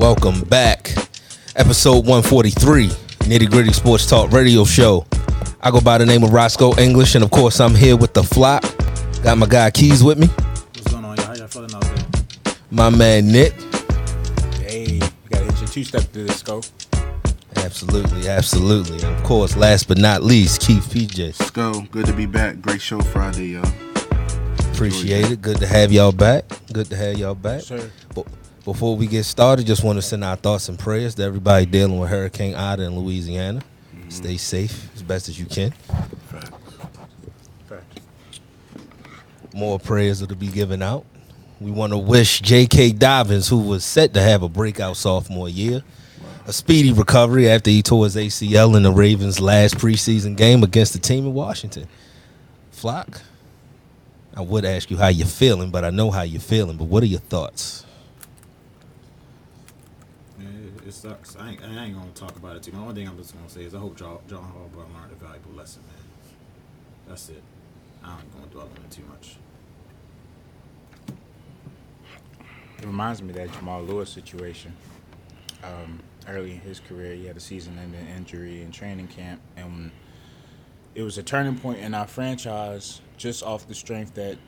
Welcome back. Episode 143, Nitty Gritty Sports Talk Radio Show. I go by the name of Roscoe English, and of course, I'm here with the flock. Got my guy Keys with me, What's going on, y'all? How y'all feeling out there? my man Nick. Hey, you gotta hit your two step through this scope. Absolutely, absolutely. And of course, last but not least, Keith PJ. Let's go. Good to be back. Great show Friday, y'all. Appreciate it. Good to have y'all back. Good to have y'all back. Sir. Be- Before we get started, just want to send our thoughts and prayers to everybody dealing with Hurricane Ida in Louisiana. Mm-hmm. Stay safe as best as you can. More prayers are to be given out. We want to wish J.K. Dobbins, who was set to have a breakout sophomore year, a speedy recovery after he tore his ACL in the Ravens' last preseason game against the team in Washington. Flock, I would ask you how you're feeling, but I know how you're feeling. But what are your thoughts? Yeah, it, it sucks. I ain't, I ain't gonna talk about it too. much. only thing I'm just gonna say is I hope John, John Harbaugh learned a valuable lesson, man. That's it. I ain't gonna dwell on it too much. It reminds me of that Jamal Lewis situation. Um, early in his career, he had a season-ending injury in training camp, and it was a turning point in our franchise just off the strength that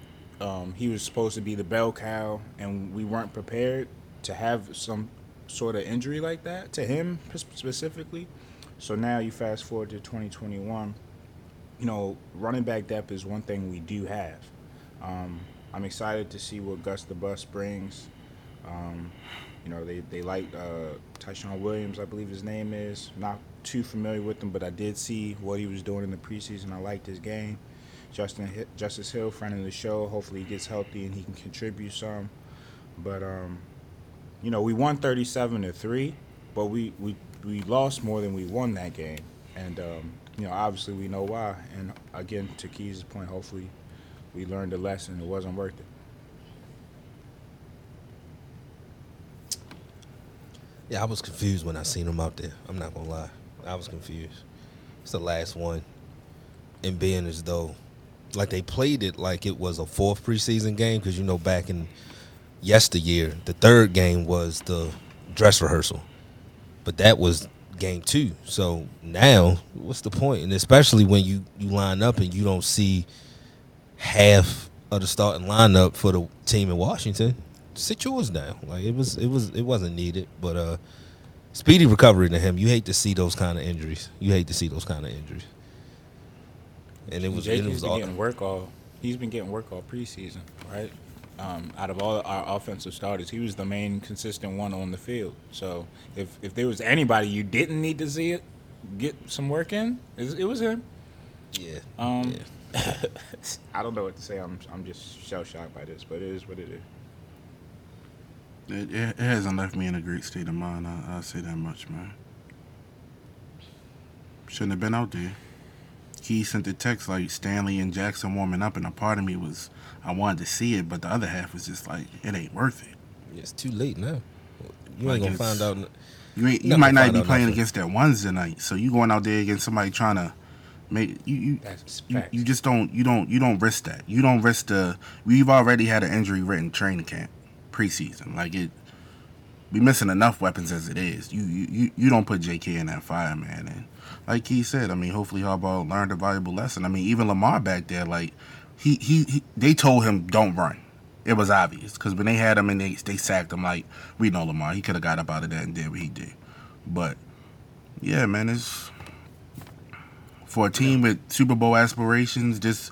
um, he was supposed to be the bell cow, and we weren't prepared to have some sort of injury like that to him specifically. So now you fast forward to 2021. You know, running back depth is one thing we do have. Um, I'm excited to see what Gus the Bus brings. Um, you know, they, they like uh, Ty'Son Williams, I believe his name is. Not too familiar with him, but I did see what he was doing in the preseason. I liked his game. Justin Justice Hill, friend of the show. Hopefully he gets healthy and he can contribute some. But um, you know, we won 37 to three, but we, we we lost more than we won that game, and um, you know, obviously we know why. And again, to Keys' point, hopefully we learned a lesson. It wasn't worth it. Yeah, I was confused when I seen him out there. I'm not gonna lie, I was confused. It's the last one, and being as though, like they played it like it was a fourth preseason game because you know back in yesteryear, the third game was the dress rehearsal, but that was game two. So now, what's the point? And especially when you you line up and you don't see half of the starting lineup for the team in Washington, sit yours down. Like it was, it was, it wasn't needed. But uh, speedy recovery to him. You hate to see those kind of injuries. You hate to see those kind of injuries. And it was, Jake it was been all, getting work all. He's been getting work all preseason, right? Um, out of all our offensive starters, he was the main consistent one on the field. So if if there was anybody you didn't need to see it, get some work in, it, it was him. yeah. Um, yeah. I don't know what to say. I'm I'm just shell shocked by this, but it is what it is. It, it, it hasn't left me in a great state of mind. I, I'll say that much, man. Shouldn't have been out there. He sent the text like Stanley and Jackson warming up, and a part of me was I wanted to see it, but the other half was just like it ain't worth it. It's too late now. You Like ain't gonna find out. You ain't, you might not be playing nothing. against that ones tonight, so you going out there against somebody trying to make you you, you, you just don't you don't you don't risk that. You don't risk the. We've already had an injury written training camp preseason. Like it, we missing enough weapons as it is. You you you, you don't put J.K. in that fire, man. And like he said, I mean, hopefully Harbaugh learned a valuable lesson. I mean, even Lamar back there, like he he, he they told him don't run. It was obvious because when they had him and they they sacked him, like we know Lamar, he could have got up out of that and did what he did. But yeah, man, it's for a team with Super Bowl aspirations. This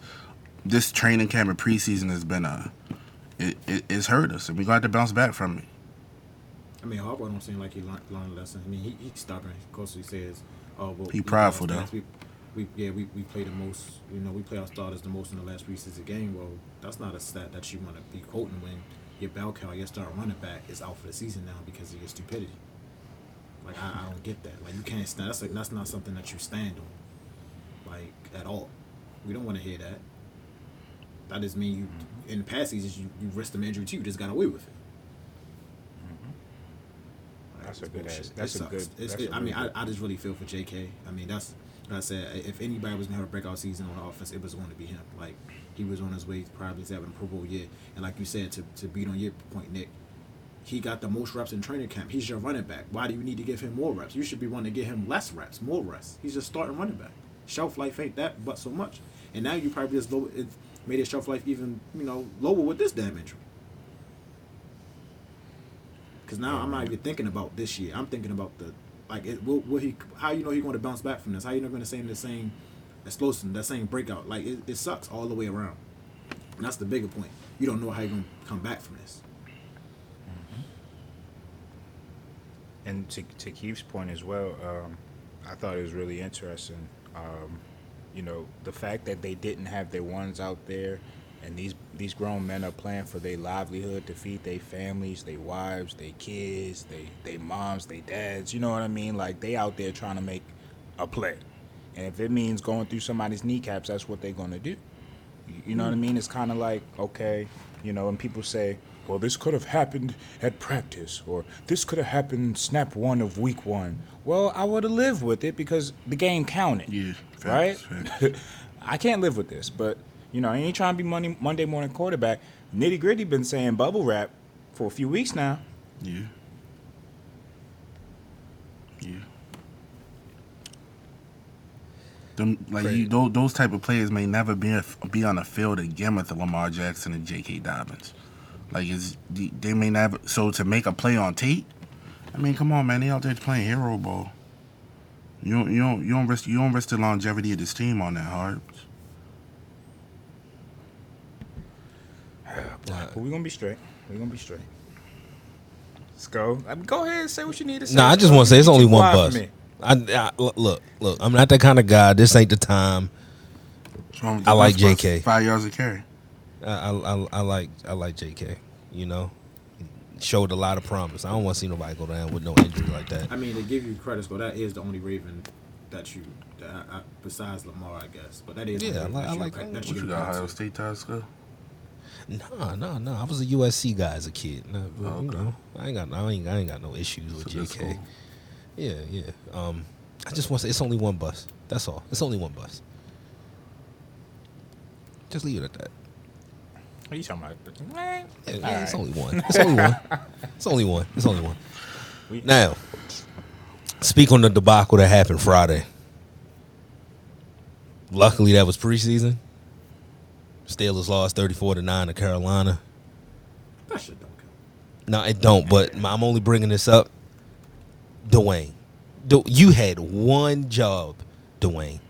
this training camp and preseason has been a it, it it's hurt us, and we got to bounce back from it. I mean, Harbaugh don't seem like he learned, learned a lesson. I mean, he, he's stubborn. Of course, he says, "Oh, well, He we prideful, though. last- We, we yeah, we, we play the most. You know, we play our starters the most in the last preseason game. Well, that's not a stat that you want to be quoting when your bell cow, your star running back, is out for the season now because of your stupidity. Like I, I don't get that. Like you can't stand. That's like that's not something that you stand on, like at all. We don't want to hear that. That just mean you mm-hmm. in the past seasons you, you risked an injury too. You just got away with it. That's a good bullshit. ass- that's It a sucks. good- It's, it, a I mean, I, I just really feel for J.K. I mean, that's like I said. If anybody was gonna have a breakout season on the offense, it was going to be him. Like he was on his way probably to having a Pro Bowl year, and like you said, to, to beat on your point, Nick, He got the most reps in training camp. He's your running back. Why do you need to give him more reps? You should be wanting to give him less reps, more reps. He's just starting running back. Shelf life ain't that, but so much. And now you probably just low, it made his shelf life even you know lower with this damn injury. Because now I'm not even thinking about this year. I'm thinking about the like it, will, will he? How you know he's going to bounce back from this? How you not going to say the same explosion, that same breakout? Like it, it sucks all the way around. And that's the bigger point. You don't know how you're going to come back from this. And to, to Keith's point as well, um, I thought it was really interesting. Um, you know, the fact that they didn't have their ones out there, and these these grown men are playing for their livelihood to feed their families, their wives, their kids, they they moms, their dads. You know what I mean? Like they out there trying to make a play, and if it means going through somebody's kneecaps, that's what they're gonna do. You- know what I mm. mean? It's kind of like okay, you know, and people say, well, this could have happened at practice, or this could have happened snap one of week one. Well, I would have lived with it because the game counted. Yeah, right. facts, facts. I can't live with this, but you know, I ain't trying to be Monday Monday morning quarterback. Nitty gritty been saying bubble wrap for a few weeks now. Yeah. Yeah. Them like you, those, those type of players may never be be on the field again with the Lamar Jackson and J.K. Dobbins. Like it's they may never. So to make a play on Tate, I mean, come on, man, they out there playing hero ball. You don't you don't you don't risk you don't risk the longevity of this team on that hard. But we're gonna be straight. We're gonna be straight. Let's go. I mean, go ahead and say what you need to say. No, I just want to say it's only one quiet bus. I, I look, look, look. I'm not that kind of guy. This ain't the time. What's wrong with I like bus bus? JK. Five yards of carry. I, I, I, I like, I like J.K. You know, showed a lot of promise. I don't want to see nobody go down with no injury like that. I mean, to give you credit, so that is the only Raven that you, that I, I, besides Lamar, I guess. But that is the Yeah, only I like- that I you- like- that What you give got? Ohio. State ties go. No, no, no. I was a USC guy as a kid. No, but, Oh, You okay. know, I ain't got, I ain't, I ain't got no issues with So J.K. cool. Yeah, yeah. Um, I just want to say it's only one bus. That's all. It's only one bus. Just leave it at that. What are you talking about? Man, Yeah, all yeah, it's right. only one. It's only one. It's only one. It's only one. We- Now, speak on the debacle that happened Friday. Luckily, that was preseason. Steelers lost thirty-four to nine to Carolina. That shit don't count. No, it don't. But I'm only bringing this up. Dwayne, you had one job, Dwayne,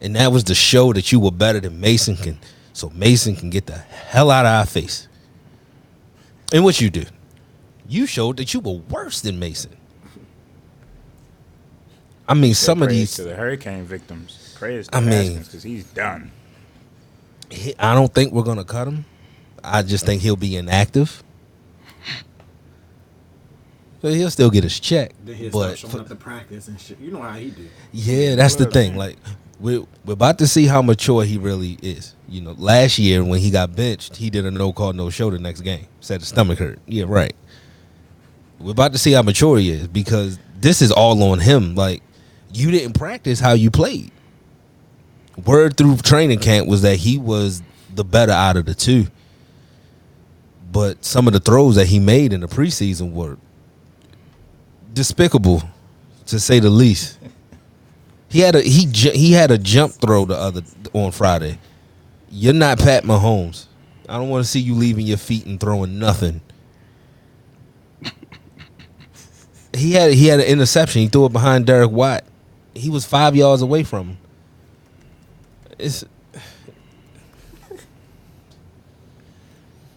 and that was to show that you were better than Mason can, so Mason can get the hell out of our face. And what you did, you showed that you were worse than Mason. I mean, some of these, to the hurricane victims. Prayers to I mean- because he's done. He- I don't think we're gonna cut him. I just think he'll be inactive. But he'll still get his check. But showing up to practice and shit. You know how he do. Yeah, that's the thing. Like we're we're about to see how mature he really is. You know, last year when he got benched, he did a no call, no show the next game. Said his stomach hurt. Yeah, right. We're about to see how mature he is because this is all on him. Like you didn't practice how you played. Word through training camp was that he was the better out of the two. But some of the throws that he made in the preseason were despicable, to say the least. He had a he he had a jump throw the other on Friday. You're not Pat Mahomes. I don't want to see you leaving your feet and throwing nothing. He had he had an interception. He threw it behind Derek Watt. He was five yards away from him. It's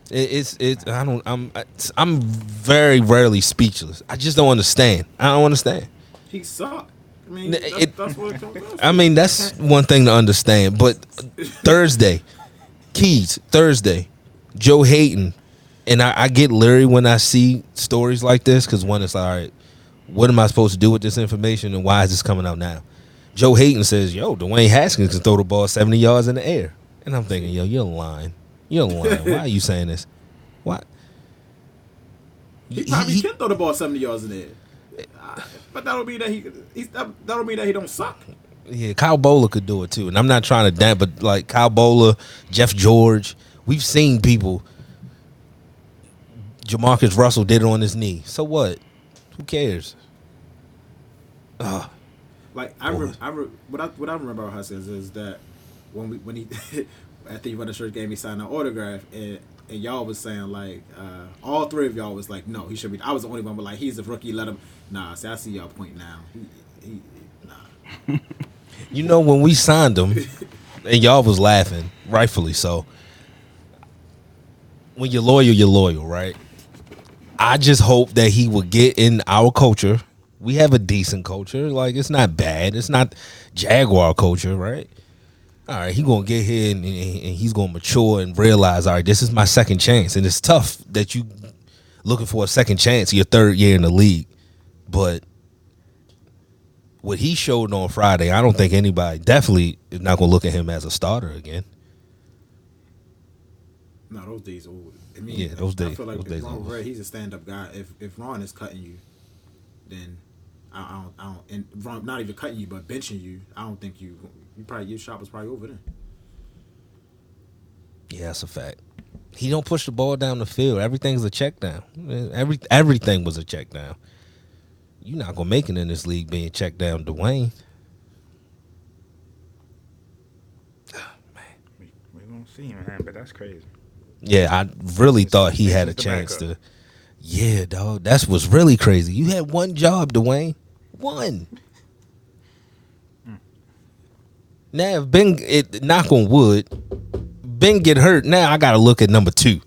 It- it's it's I don't I'm I'm very rarely speechless. I just don't understand. I don't understand. He sucked. I mean, that's, it- that's what it comes down to. I mean, that's one thing to understand. But Thursday, Keys, Thursday, Joe Haden, and I, I get leery when I see stories like this because one is all right, what am I supposed to do with this information and why is this coming out now? Joe Haden says, yo, Dwayne Haskins can throw the ball 70 yards in the air. And I'm thinking, yo, you're lying. You're lying. Why are you saying this? Why? He probably can throw the ball seventy yards in the air. But that don't mean that he. He's, that, that don't mean that he don't suck. Yeah, Kyle Boller could do it too. And I'm not trying to damp, but like Kyle Boller, Jeff George, we've seen people JaMarcus Russell did it on his knee. So what? Who cares? Like I, re- I re- what I what I remember about Haskins is that when we when he after he won the church game he signed an autograph and and y'all was saying like uh, all three of y'all was like no he should be I was the only one but like he's a rookie let him nah see I see y'all point now he, he nah You know when we signed him, and y'all was laughing, rightfully so. When you're loyal, you're loyal, right? I just hope that he would get in our culture. We have a decent culture. Like it's not bad. It's not Jaguar culture, right? All right, he gonna get here and, and he's gonna mature and realize, all right, this is my second chance, and it's tough that you looking for a second chance your third year in the league, but what he showed on Friday, I don't think anybody definitely is not gonna look at him as a starter again. no those days old I mean Yeah, those days. I feel like if Ron. Rivera, he's a stand up guy if if Ron is cutting you then I, I don't I don't and Ron not even cutting you but benching you I don't think you you probably your shot was probably over then Yeah, that's a fact. He don't push the ball down the field. Everything's a check down. Every everything was a check down. You're not gonna make it in this league being checked down, Dwayne. We, we gonna see, man. But that's crazy. Yeah, I really This thought he had a chance backup. to. Yeah, dog. That's what's really crazy. You had one job, Dwayne. One. Now, if Ben, it, knock on wood, Ben get hurt. Now I got to look at number two.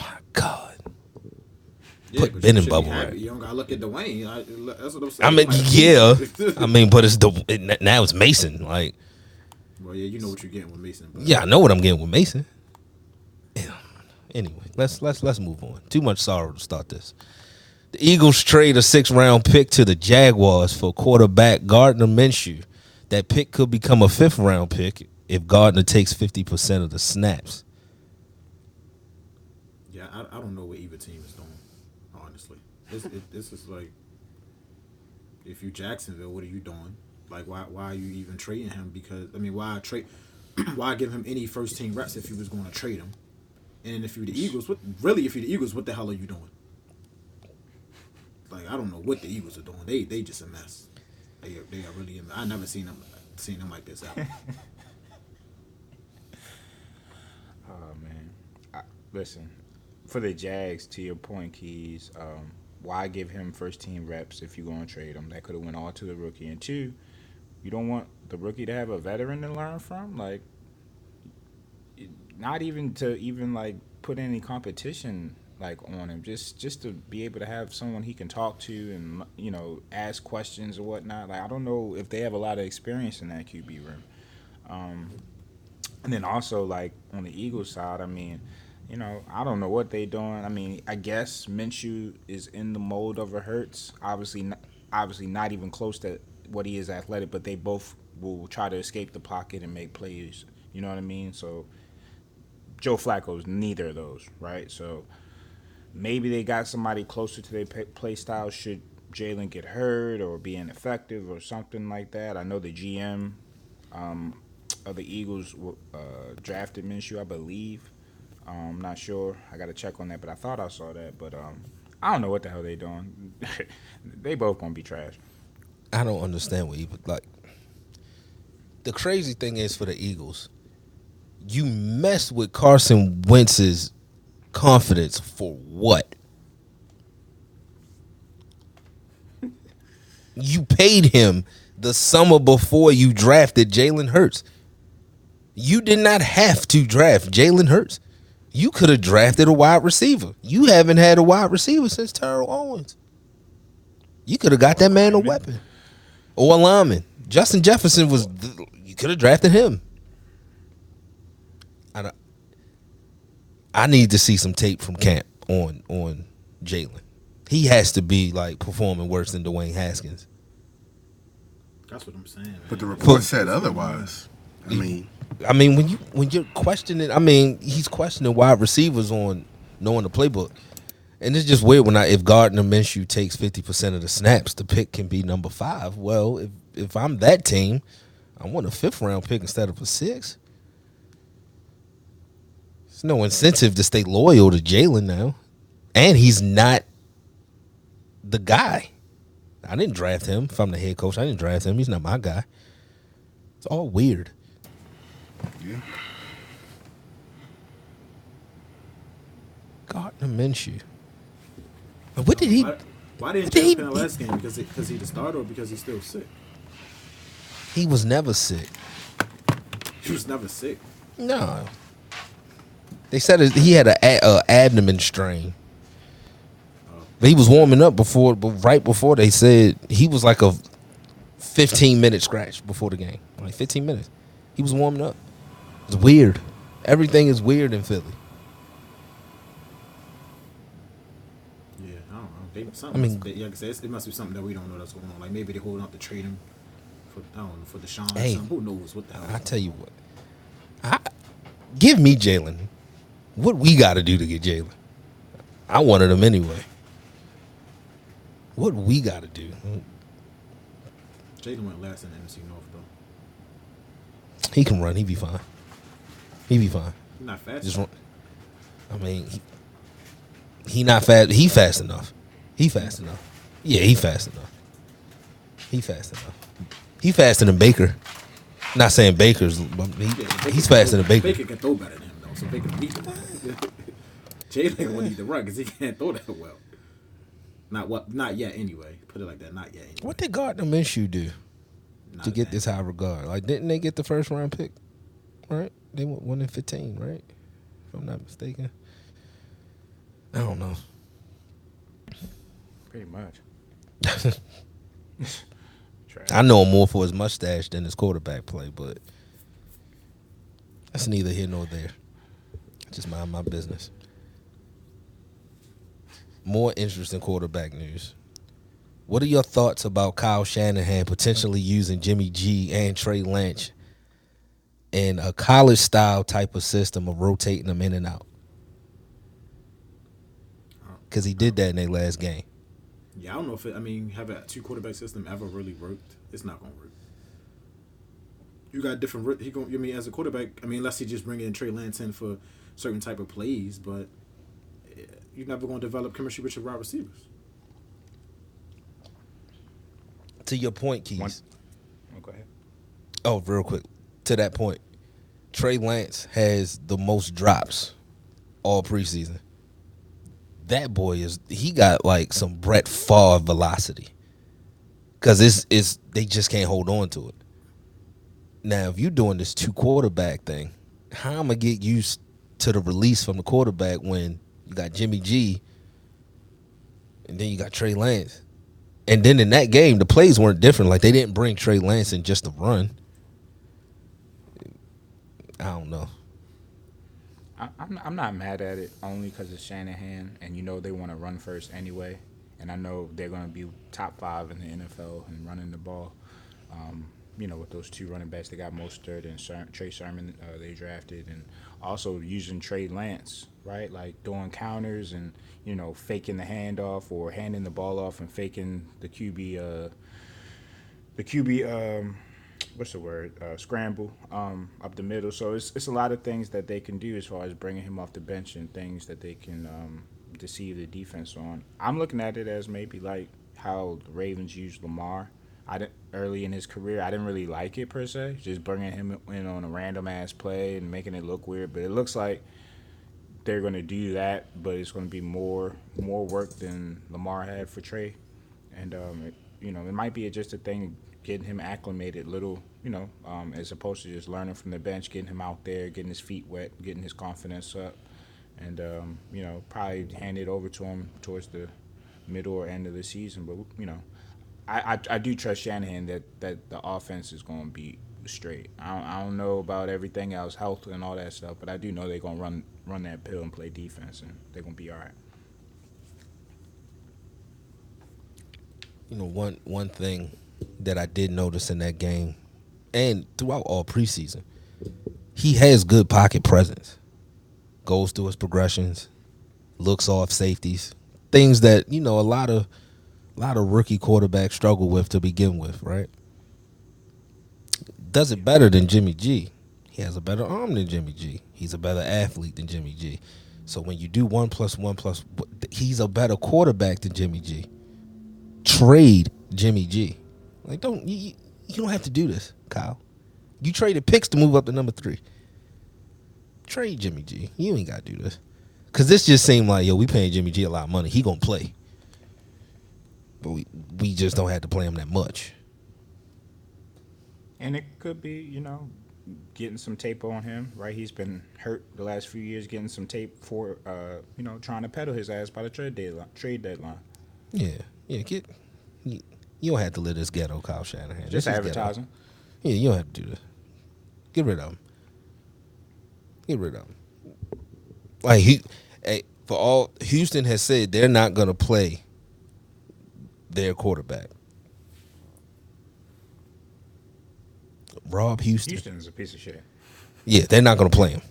My God. Put but Ben in bubble wrap. You don't gotta look at Dwayne. I, that's what I'm saying. I mean, Like, yeah. I mean, but it's the it, now it's Mason. Like, well, yeah, you know what you're getting with Mason. But yeah, I know what I'm getting with Mason. Yeah. Anyway, let's let's let's move on. Too much sorrow to start this. The Eagles trade a six round pick to the Jaguars for quarterback Gardner Minshew. That pick could become a fifth round pick if Gardner takes fifty percent of the snaps. yeah, I, I don't know what either team is doing. Honestly, this it, this is like, if you're Jacksonville, what are you doing? Like, why why are you even trading him? Because I mean, why trade? why give him any first team reps if you was going to trade him? And if you're the Eagles, what really? If you're the Eagles, what the hell are you doing? Like, I don't know what the Eagles are doing. They they just a mess. They are, they are really. I never seen them seen them like this ever. Oh man, I, listen. For the Jags, to your point, Keys. Um, why give him first team reps if you're going to trade him? That could have went all to the rookie. And two, you don't want the rookie to have a veteran to learn from. Like, not even to even like put any competition like on him. Just just to be able to have someone he can talk to and you know ask questions or whatnot. Like I don't know if they have a lot of experience in that QB room. Um, and then also like on the Eagles side, I mean, you know, I don't know what they're doing. I mean, I guess Minshew is in the mold of a Hurts Obviously, not, obviously not even close to what he is athletic, but they both will try to escape the pocket and make plays. You know what I mean? So Joe Flacco's neither of those, right? So maybe they got somebody closer to their play style should Jalen get hurt or be ineffective or something like that. I know the GM um, of the Eagles uh, drafted Minshew, I believe. Um, I'm not sure. I got to check on that, but I thought I saw that. But um, I don't know what the hell they doing. they both gonna be trash. I don't understand what even like. The crazy thing is for the Eagles, you mess with Carson Wentz's confidence for what? You paid him the summer before you drafted Jalen Hurts. You did not have to draft Jalen Hurts. You could have drafted a wide receiver. You haven't had a wide receiver since Terrell Owens. You could have got that man a weapon or a lineman. Justin Jefferson was. You could have drafted him. I don't, I need to see some tape from camp on on Jalen. He has to be like performing worse than Dwayne Haskins. That's what I'm saying. Man. But the report said otherwise. I mean, I mean, when you when you're questioning, I mean, he's questioning wide receivers on knowing the playbook, and it's just weird when I if Gardner Minshew takes fifty percent of the snaps, the pick can be number five. Well, if if I'm that team, I want a fifth round pick instead of a six. There's no incentive to stay loyal to Jalen now. and he's not the guy. I didn't draft him. If I'm the head coach, I didn't draft him. He's not my guy. It's all weird. Yeah. Gardner Minshew. What did he? Why, why didn't did he- play in the last game? Because because he the starter or because he's still sick? He was never sick. He was never sick. No. They said he had an a, abdomen strain. But he was warming up before, but right before they said he was like a 15 minute scratch before the game. Like 15 minutes. He was warming up. It's weird. Everything is weird in Philly. Yeah, I don't know. They, I mean- must, yeah, it must be something that we don't know that's going on. Like maybe they're holding out to trade him for I don't know for Deshaun. Hey. or something. Who knows what the hell? I tell you what. I, give me Jalen. What we got to do to get Jalen? I wanted him anyway. What we got to do? Jalen went last in the NFC North though. He can run. He be fine. He be fine. He's not fast. Just run. I mean, he, he not fast. He fast enough. He fast enough. Yeah, he fast enough. He fast enough. He faster than Baker. Not saying Baker's. but he- Yeah, Baker he's faster throw- than Baker. Baker can throw better than him though, so Baker beat him. Jalen will need to run because he can't throw that well. Not what? Not yet. Anyway, put it like that. Not yet. Anyway. What did Gardner Minshew do Not to get that. this high regard? Like, didn't they get the first round pick? Right? They went one in fifteen, right? If I'm not mistaken. I don't know. Pretty much. I know him more for his mustache than his quarterback play, but that's neither here nor there. Just mind my business. More interesting quarterback news. What are your thoughts about Kyle Shanahan potentially using Jimmy G and Trey Lance in a college style type of system of rotating them in and out? Because he did that in their last game. Yeah, I don't know if it. I mean, have a two quarterback system ever really worked? It's not gonna work. You got different. He going. I mean, as a quarterback, I mean, unless he just bring in Trey Lance in for certain type of plays, but eh, you're never gonna develop chemistry with your wide receivers. To your point, Keys. One- Oh, go ahead. Oh, real quick. To that point, Trey Lance has the most drops all preseason. That boy is he got like some Brett Favre velocity. Cause it's it's they just can't hold on to it. Now, if you're doing this two quarterback thing, how am I gonna get used to the release from the quarterback when you got Jimmy G and then you got Trey Lance? And then in that game, the plays weren't different. Like they didn't bring Trey Lance in just to run. I don't know. I'm I'm not mad at it only because it's Shanahan, and you know they want to run first anyway, and I know they're going to be top five in the NFL and running the ball. Um, you know, with those two running backs, they got Mostert and Trey Sermon uh, they drafted, and also using Trey Lance, right? Like doing counters and you know faking the handoff or handing the ball off and faking the QB. Uh, the QB, um, what's the word? Uh, scramble um, up the middle. So it's it's a lot of things that they can do as far as bringing him off the bench and things that they can um, deceive the defense on. I'm looking at it as maybe like how the Ravens used Lamar. I didn't early in his career. I didn't really like it per se. Just bringing him in on a random ass play and making it look weird. But it looks like they're going to do that, but it's going to be more more work than Lamar had for Trey, and um, it, you know it might be just a thing getting him acclimated, little you know, um, as opposed to just learning from the bench, getting him out there, getting his feet wet, getting his confidence up, and um, you know probably hand it over to him towards the middle or end of the season. But you know, I, I, I do trust Shanahan that, that the offense is going to be straight. I don't, I don't know about everything else, health and all that stuff, but I do know they're going to run run that pill and play defense, and they're going to be all right. You know, one one thing that I did notice in that game and throughout all preseason, he has good pocket presence. Goes through his progressions, looks off safeties, things that, you know, a lot of a lot of rookie quarterbacks struggle with to begin with, right? Does it better than Jimmy G. He has a better arm than Jimmy G. He's a better athlete than Jimmy G. So when you do one plus one plus, he's a better quarterback than Jimmy G. Trade Jimmy G. Like don't you, you don't have to do this, Kyle. You traded picks to move up to number three. Trade Jimmy G. You ain't got to do this. Cause this just seemed like yo, we paying Jimmy G a lot of money. He gonna play, but we we just don't have to play him that much. And it could be, you know, getting some tape on him, right? He's been hurt the last few years, getting some tape for, uh, you know, trying to peddle his ass by the trade deadline. Trade deadline. Yeah, yeah. Get you, you don't have to live this ghetto, Kyle Shanahan. This Just is advertising. Yeah, you don't have to do this. Get rid of him. Get rid of him. Like he, hey, for all Houston has said they're not gonna play their quarterback. Rob Houston. Houston is a piece of shit. Yeah, they're not gonna play him.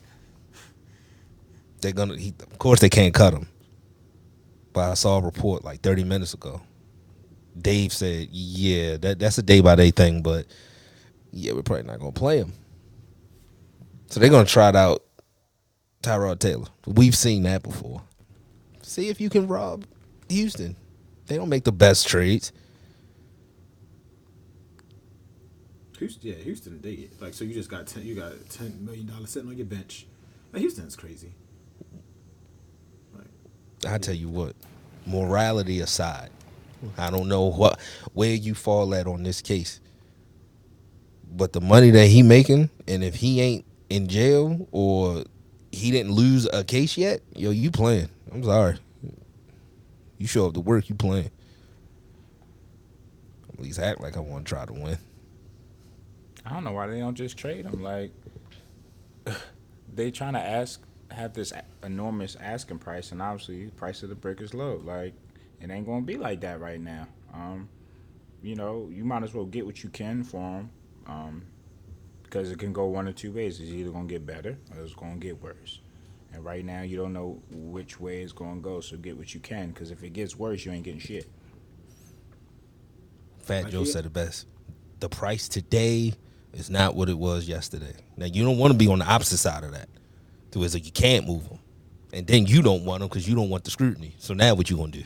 They're gonna. He, of course, they can't cut him. But I saw a report like 30 minutes ago. Dave said, "Yeah, that that's a day by day thing, but yeah, we're probably not gonna play him." So they're gonna try it out. Tyrod Taylor. We've seen that before. See if you can rob Houston. They don't make the best trades. Houston, yeah, Houston, did. like so you just got ten, you got ten million dollars sitting on your bench. Like, Houston's crazy. Like, I tell you what, morality aside, I don't know what where you fall at on this case. But the money that he making, and if he ain't in jail or he didn't lose a case yet, yo, you playing. I'm sorry. You show up to work, you playing. At least act like I want to try to win. I don't know why they don't just trade him. Like they trying to ask, have this enormous asking price, and obviously the price of the brick is low. Like it ain't gonna be like that right now. Um, you know, you might as well get what you can for him, um, because it can go one or two ways. It's either gonna get better or it's gonna get worse. And right now, you don't know which way it's gonna go. So get what you can, because if it gets worse, you ain't getting shit. Fat Joe said it best. The price today is not what it was yesterday. Now you don't want to be on the opposite side of that. To where it's like you can't move them, and then you don't want them because you don't want the scrutiny. So now what you gonna do?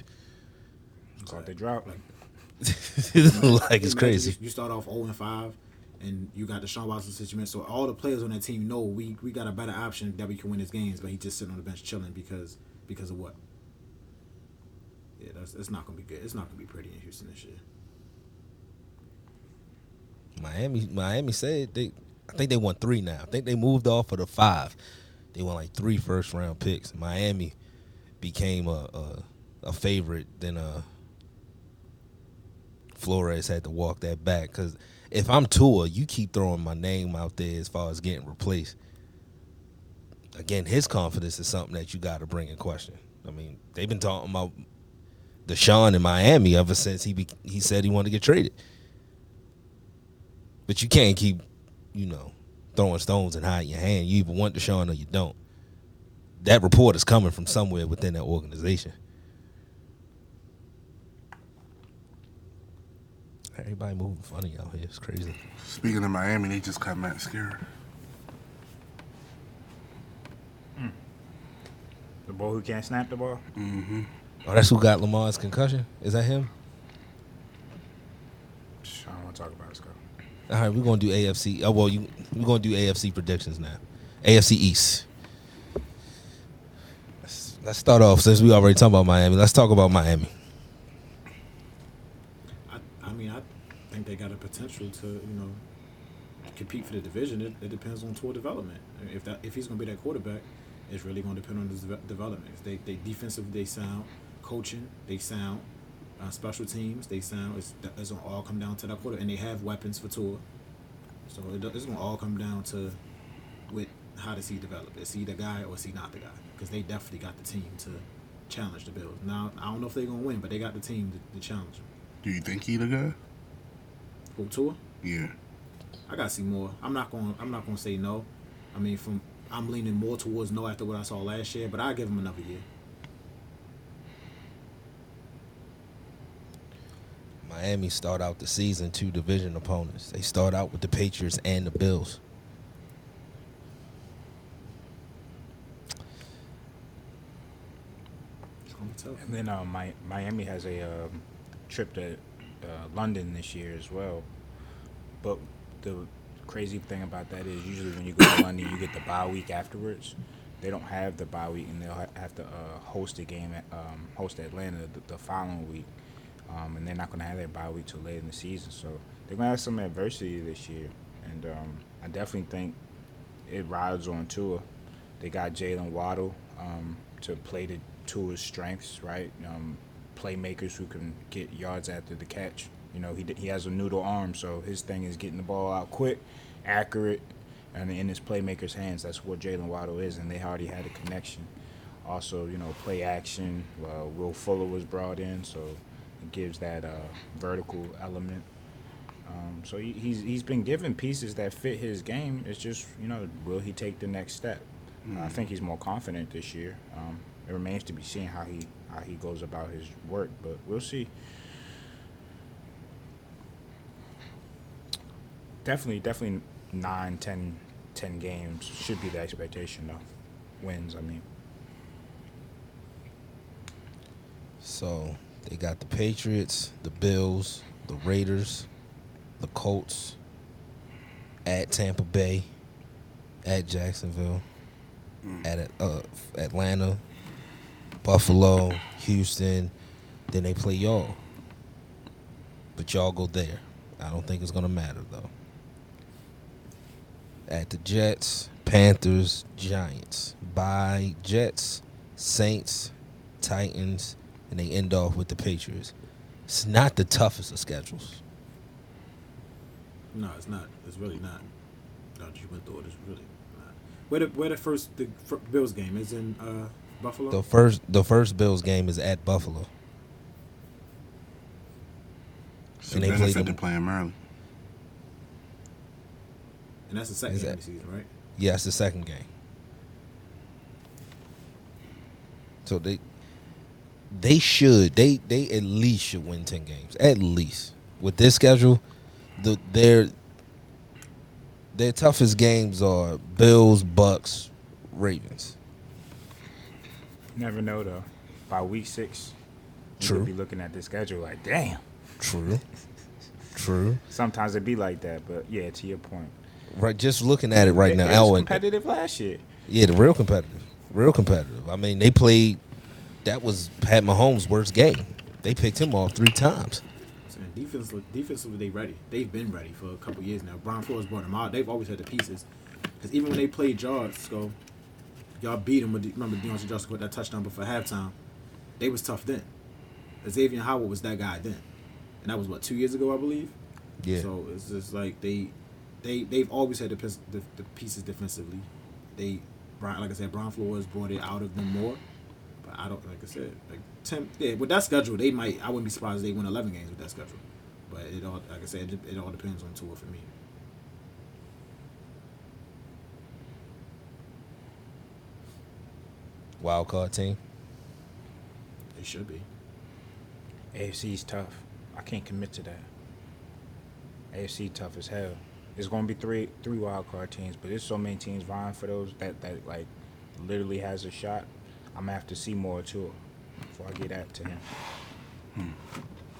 So if they drop, like it's crazy. You, you start off zero and five, and you got the Sean Watson situation. So all the players on that team know we we got a better option that we can win his games, but he just sitting on the bench chilling because because of what? Yeah, that's it's not gonna be good. It's not gonna be pretty in Houston this year. Miami, Miami said they. I think they won three now. I think they moved off of the five. They won like three first round picks. Miami became a a, a favorite. Then uh, Flores had to walk that back because if I'm Tua, you keep throwing my name out there as far as getting replaced. Again, his confidence is something that you got to bring in question. I mean, they've been talking about Deshaun in Miami ever since he be, he said he wanted to get traded. But you can't keep, you know, throwing stones and hiding your hand. You either want Deshaun or you don't. That report is coming from somewhere within that organization. Everybody moving funny out here. It's crazy. Speaking of Miami, they just cut Matt Skura. Hmm. the boy who can't snap the ball. Mm-hmm. Oh, that's who got Lamar's concussion? Is that him? I don't want to talk about it, Scott. All right, we're gonna do AFC. Oh well, you we're gonna do AFC predictions now. AFC East. Let's, let's start off since we already talked about Miami. Let's talk about Miami. I, I mean, I think they got a potential to, you know, compete for the division. It, it depends on Tua development. If that if he's going to be that quarterback, it's really going to depend on his deve- development. If they they defensive they sound, coaching they sound, uh, special teams they sound. It's, it's going to all come down to that quarter, and they have weapons for Tua. So it, it's going to all come down to with how does he develop? Is he the guy or is he not the guy? Because they definitely got the team to challenge the Bills. Now I don't know if they're going to win, but they got the team to, to challenge them. Do you think he the guy? Go Tua. Yeah. I gotta see more. I'm not going. I'm not going to say no. I mean, from I'm leaning more towards no after what I saw last year, but I give him another year. Miami start out the season two division opponents. They start out with the Patriots and the Bills. And then uh, Mi- Miami has a um, trip to uh, London this year as well. But the crazy thing about that is usually when you go to London, you get the bye week afterwards. They don't have the bye week, and they'll have to uh, host a game, at, um, host Atlanta the, the following week. Um, and they're not going to have their bye week till late in the season. So they're going to have some adversity this year. And um, I definitely think it rides on Tua. They got Jaylen Waddle um, to play to Tua's strengths, right? Um, playmakers who can get yards after the catch. You know, he he has a noodle arm, so his thing is getting the ball out quick, accurate, and in his playmakers' hands. That's what Jaylen Waddle is, and they already had a connection. Also, you know, play action. Uh, Will Fuller was brought in, so it gives that uh, vertical element. Um, so he, he's he's been given pieces that fit his game. It's just you know, will he take the next step? I think he's more confident this year. Um, it remains to be seen how he how he goes about his work, but we'll see. Definitely, definitely nine, 10, 10 games should be the expectation though. Wins, I mean. So they got the Patriots, the Bills, the Raiders, the Colts, at Tampa Bay, at Jacksonville, at uh, Atlanta, Buffalo, Houston. Then they play y'all. But y'all go there. I don't think it's gonna matter though. At the Jets, Panthers, Giants. By Jets, Saints, Titans, and they end off with the Patriots. It's not the toughest of schedules. No, it's not. It's really not. No, you went through it. It's really not. Where the where the first the Bills game is in uh, Buffalo. The first the first Bills game is at Buffalo. So And they they played said them- they're playing Maryland. and that's the second Is game of the season, right? Yeah, it's the second game. So they they should they they at least should win ten games at least with this schedule. The their their toughest games are Bills, Bucks, Ravens. Never know though. By week six, you True. could be looking at the schedule like, damn. True, true. Sometimes it be like that, but yeah, to your point. Right, just looking at it right It- now, it was Elwin. competitive last year. Yeah, the real competitive, real competitive. I mean, they played. That was Pat Mahomes' worst game. They picked him off three times. So and defense, defensively, they ready. They've been ready for a couple years now. Brian Flores brought them out. They've always had the pieces. Because even when they played yards, go, y'all beat with. The, remember, Diontae Johnson got that touchdown before halftime. They was tough then. Xavier Howard was that guy then, and that was what two years ago, I believe. Yeah. So it's just like they, they they've always had the, the, the pieces defensively. They, Brian, like I said, Brian Flores brought it out of them more. But I don't, like I said, like Tim, yeah, with that schedule, they might. I wouldn't be surprised if they win 11 games with that schedule. But it all, like I said, it, it all depends on Tua for me. Wild card team. They should be. AFC's tough. I can't commit to that. AFC tough as hell. It's gonna be three three wild card teams, but there's so many teams vying for those that that like literally has a shot. I'm gonna have to see more to it before I get that to him. Hmm.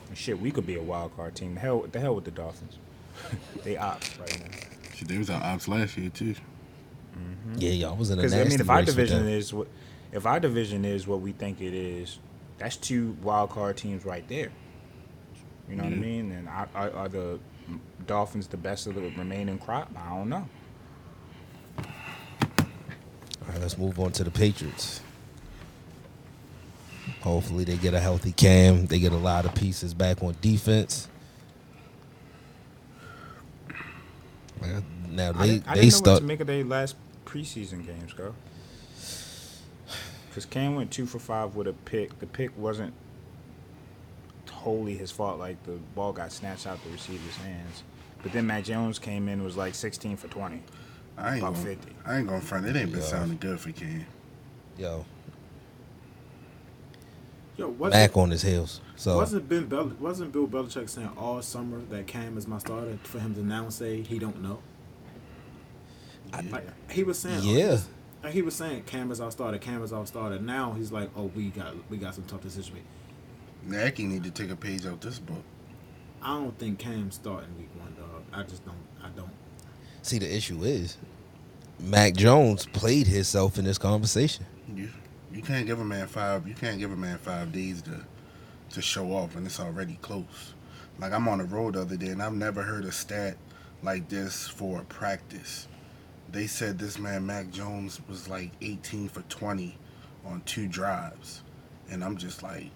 And Shit, we could be a wild card team. The hell, the hell with the Dolphins. they ops right now. Shit, they was our ops last year too. Yeah, y'all was in a Because nasty I mean, if our division is what, if our division is what we think it is, that's two wild card teams right there. You know what I mm-hmm. mean? And are, are, are the Dolphins the best of the remaining crop? I don't know. All right, let's move on to the Patriots. Hopefully, they get a healthy Cam. They get a lot of pieces back on defense. Now I they didn't, I they didn't know what start. to make of their last preseason games, go. Because Cam went two for five with a pick. The pick wasn't wholly his fault. Like the ball got snatched out the receiver's hands. But then Mac Jones came in and was like 16 for 20. I ain't About gonna, 50. I ain't gonna front. It ain't been Yeah. sounding good for Cam. Yo, Yo, wasn't, Mac on his heels. So wasn't Ben Bel- wasn't Bill Belichick saying all summer that Cam is my starter for him to now say he don't know? I- Like he was saying, Yeah. he was- like he was saying, Cam is our starter. Cam is our starter. Now he's like, oh, we got we got some tough decisions. to make. Nagy need to take a page out this book. I don't think Cam's starting week one, dog. I just don't. I don't. See, the issue is Mac Jones played himself in this conversation. You you can't give a man five. You can't give a man five days to to show off, and it's already close. Like I'm on the road the other day, and I've never heard a stat like this for a practice. They said this man Mac Jones was like 18 for 20 on two drives, and I'm just like,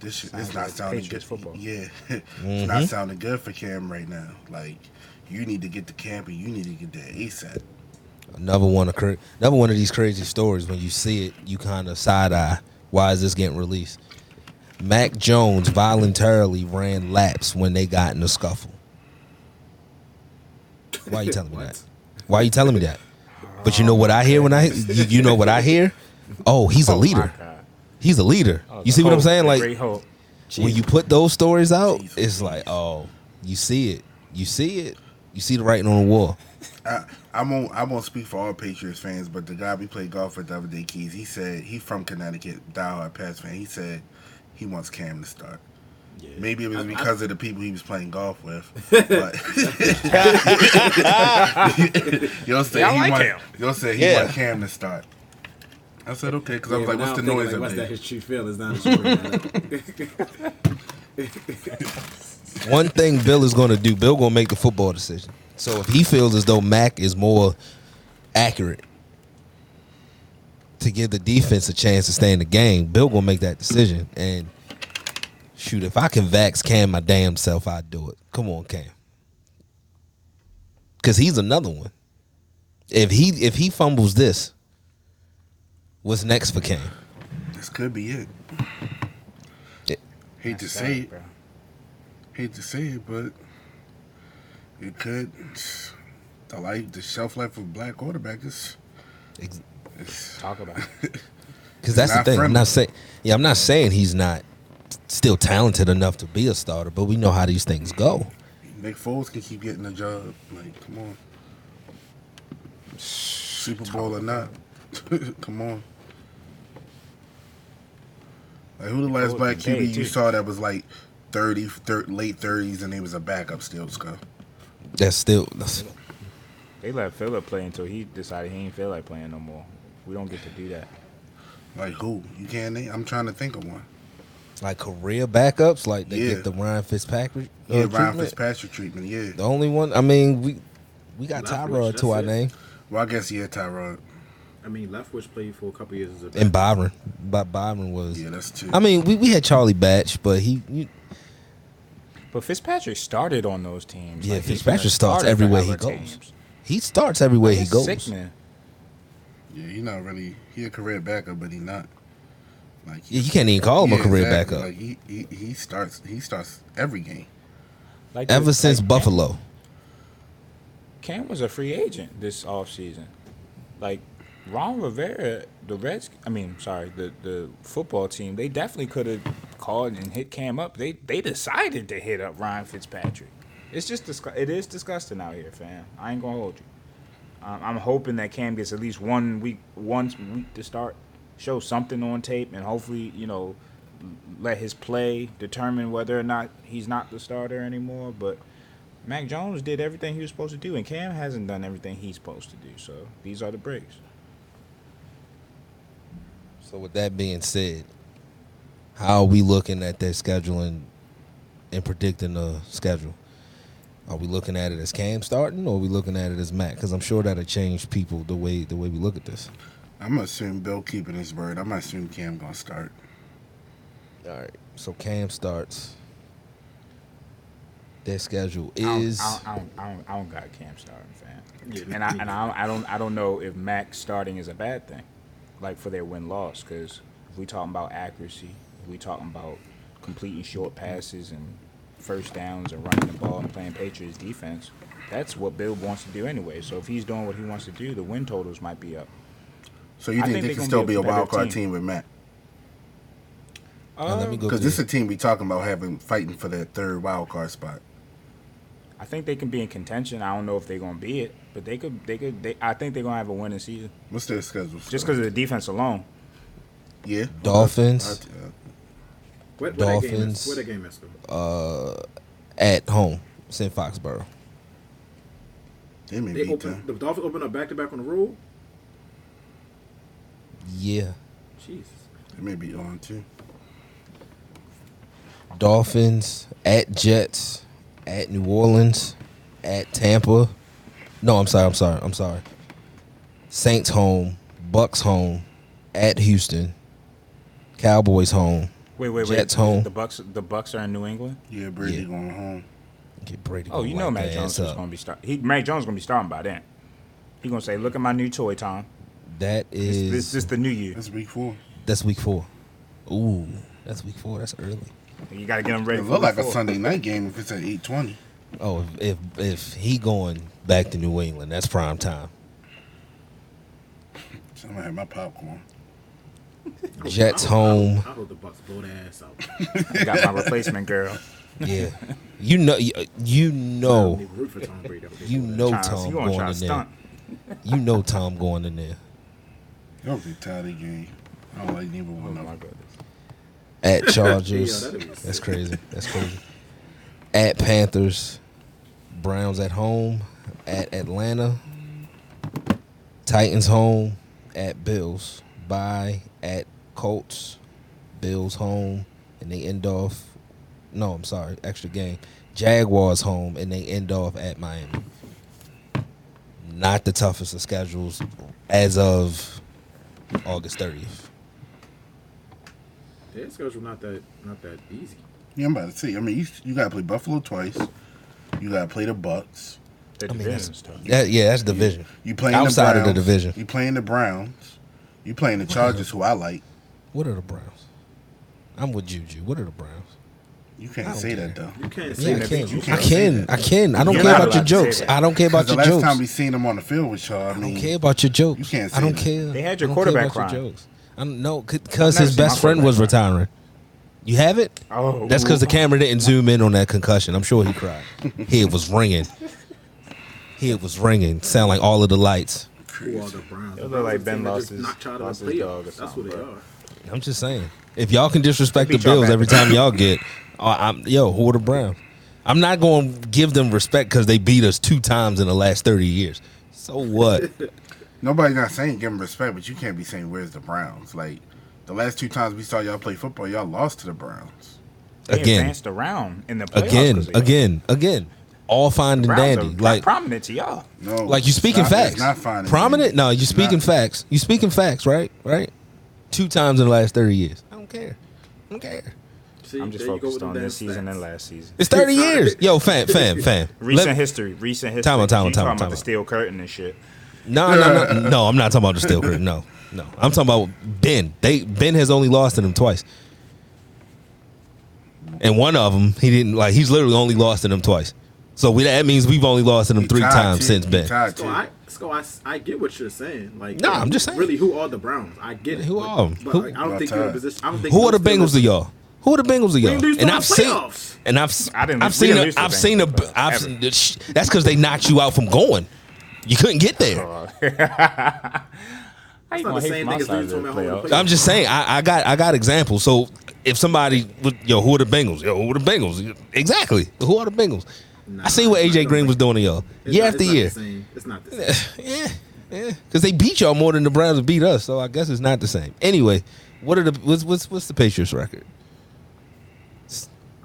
this shit, Sounds it's not like sounding Patriots good. football. Yeah, it's not mm-hmm. sounding good for Cam right now. Like you need to get the camp, and you need to get that ASAP. Another one of cra- another one of these crazy stories. When you see it, you kind of side eye. Why is this getting released? Mac Jones voluntarily ran laps when they got in a scuffle. Why are you telling me that? Why are you telling me that? But you know what I hear when I you, you know what I hear? Oh, he's a Oh, leader. He's a leader. Oh, You see what I'm saying? Like when you put those stories out, it's like, oh, you see it. You see it. You see the writing on the wall. I, I won't I won't speak for all Patriots fans, but the guy we played golf with the other day, Keys, he said he's from Connecticut, diehard Pats fan. He said he wants Cam to start. Yeah. Maybe it was I- I- because of the people he was playing golf with. But you'll say Yeah, I he like want, him. you'll say he Yeah. want Cam to start. I said okay because I was like, what's the now I'm noise thinking, up like, What's that his true feelings? Now that you bring that up. One thing Bill is going to do, Bill going to make the football decision. So if he feels as though Mac is more accurate to give the defense a chance to stay in the game, Bill going to make that decision. And shoot, if I can vax Cam my damn self, I'd do it. Come on, Cam. Because he's another one. If he if he fumbles this, what's next for Cam? This could be it. Yeah. Hate to say it, bro. hate to say it, but it could. The life, the shelf life of black quarterback is. Ex- Talk about it. Because that's the not thing. I'm not saying, yeah, I'm not saying he's not still talented enough to be a starter, but we know how these things go. Nick Foles can keep getting the job. Like, come on. Super Bowl or not. come on. Like, who the last black been paid, QB you too. saw that was like 30, thir- late 30s and he was a backup still, Scott? That's still that's, They let Phillip play until he decided he ain't feel like playing no more. We don't get to do that. Like, who? You can't name? I'm trying to think of one. Like career backups. Like they Yeah. get the Ryan Fitzpatrick. uh, Yeah, Ryan treatment. Fitzpatrick treatment, yeah. The only one. I mean, we we got Leftwich, Tyrod to our it. name Well, I guess, yeah, Tyrod. I mean, Leftwich played for a couple years as a and Byron. But Byron was. Yeah, that's two. I mean, we, we had Charlie Batch, but he. You, But Fitzpatrick started on those teams. yeah, Like, Fitzpatrick starts everywhere he goes. teams. He starts everywhere he goes. Sick, man. yeah, he's not really, he a career backup, but he not. Like, Yeah, you can't even call him a career exactly. backup. Like, he, he, he starts, he starts every game. Like Ever the- since like Cam- Buffalo. Cam was a free agent this offseason. Like Ron Rivera, the Reds, I mean, sorry, the the football team, they definitely could have called and hit Cam up. They they decided to hit up Ryan Fitzpatrick. It's just disgu- it is disgusting out here, fam. I ain't gonna hold you. Um, I'm hoping that Cam gets at least one week, one week to start, show something on tape, and hopefully, you know, let his play determine whether or not he's not the starter anymore. But Mac Jones did everything he was supposed to do, and Cam hasn't done everything he's supposed to do. So these are the breaks. So with that being said, how are we looking at that scheduling and predicting the schedule? Are we looking at it as Cam starting, or are we looking at it as Mac? Because I'm sure that'll change people the way the way we look at this. I'm gonna assume Bill keeping his word. I'm gonna assume Cam gonna start. All right. So Cam starts. Their schedule is I don't, I don't, I don't, I don't got Cam starting, fam. Yeah, And I and I, I don't I don't know if Mac starting is a bad thing, like for their win loss. Because if we talking about accuracy, if we talking about completing short passes and first downs and running the ball and playing Patriots defense, that's what Bill wants to do anyway. So if he's doing what he wants to do, the win totals might be up. So you think, think they they can still be be a a wild card team. team with Matt? Now, let me go Because through this is a team we talking about having fighting for that third wild card spot. I think they can be in contention. I don't know if they're gonna be it, but they could. They could. They, I think they're gonna have a winning season What's their schedule? just because of the defense alone. yeah, Dolphins. I- I- Where, where That Dolphins. where that game is? though? Uh, at home, it's in Foxborough. they may They beat open them. the Dolphins open up back to back on the road. Yeah, Jesus. It may be on too. Dolphins at Jets, at New Orleans, at Tampa. No, I'm sorry. I'm sorry. I'm sorry. Saints home, Bucks home, at Houston, Cowboys home. Wait, wait, wait. Jets home. The Bucks. The Bucks are in New England. Yeah, Brady Yeah. going home. Get Brady. Oh, you know Mac Jones ass is gonna be start. He Mac Jones gonna be starting by then. He gonna say, "Look at my new toy, Tom. That This, is this, this the new year. That's week four. that's week four. Ooh, that's week four. That's early. You gotta get them ready It look like week a. Sunday night game if it's at eight twenty. Oh, if if, if he going back to New England, that's prime time. So I'm gonna have my popcorn. Jets home. I hope the Bucks blow their ass out. I got my replacement girl. Yeah, you know, uh, you, you I don't know, even root for Tom Brady. I hope they you know Tom gonna try going to in there. You know Tom going in there. Y'all be tired of game. I don't like neither Oh one my of them. At Chargers, that's crazy. That's crazy. At Panthers, Browns at home. At Atlanta, Titans home. At Bills, bye. At Colts, Bills home, and they end off. No, I'm sorry, extra game. Jaguars home, and they end off at Miami. Not the toughest of schedules as of August 30th. Their schedule not that not that easy. Yeah, I'm about to see. I mean, you, you gotta play Buffalo twice. You gotta play the Bucks. The I mean, division's that's, tough. that, yeah, that's division. You playing Outside the of the Browns. division. You playing the Browns. You playing the Chargers, who I like. What are the Browns? I'm with Juju. What are the Browns? You can't say care. that though. You can't Yeah, say I that. can. you I can't can. say I can. I don't You're care about your allowed to say jokes. I don't care about the your last jokes. time we seen them on the field with y'all, I I mean, don't care about your jokes. You can't I don't say care. They had your I don't quarterback about your jokes. I don't know because his best friend was retiring. You have it? Oh, That's because the camera didn't zoom in on that concussion. I'm sure he cried. Head was ringing. Head was ringing. Sound like all of the lights. Who are the Browns? It The look like Ben lost his- knocked y'all out of lost his dog or playoffs. That's what they are. I'm just saying. If y'all can disrespect the Bills every time y'all get, uh, I'm, yo, who are the Browns? I'm not going to give them respect because they beat us two times in the last 30 years. So what? nobody's not saying give them respect, but you can't be saying where's the Browns. Like the last two times we saw y'all play football, y'all lost to the Browns. They Again. advanced around in the playoffs again, 'cause of y'all. again, again. All fine and dandy. are Like, prominent to y'all. No, like you it's speaking not- facts. Not fine. Prominent? dandy. No, you It's speaking not. facts. You speaking facts, right? Right? Two times in the last 30 years. I don't care. I don't care. See, I'm just there you go focused on this season stats. and last season. It's 30 years. Yo, fam, fam, fam. Recent Let- history. Recent history. Time out, time out, time out, talking time about the steel curtain and shit. No, no, no, no. I'm not talking about the steel curtain. No, no. I'm talking about Ben. They Ben has only lost to them twice, and one of them he didn't like. He's literally only lost to them twice. So we, that means we've only lost to them three times two. since Ben. So. I, so I, I get what you're saying. Like, Nah, I'm just saying. Really, who are the Browns? I get it. Who but, are 'em? But Who- like, I don't Well, think you're in a position. I don't think Who are the Bengals to y'all? Who are the Bengals to y'all? We And I've seen, and I've, s- I didn't I've seen, didn't a, lose to the I've seen I've seen the sh- that's because they knocked you out from going. You couldn't get there. How not the same thing as losing to home in the playoffs? I'm just saying, I, I got I got examples. So if somebody, would, yo, who are the Bengals? Yo, who are the Bengals? Exactly. Who are the Bengals? Nah, I see what AJ Green was doing to y'all It's year not- after year. It's not the same. yeah, yeah, because they beat y'all more than the Browns beat us. So I guess it's not the same. Anyway, what are the what's what's, what's the Patriots record?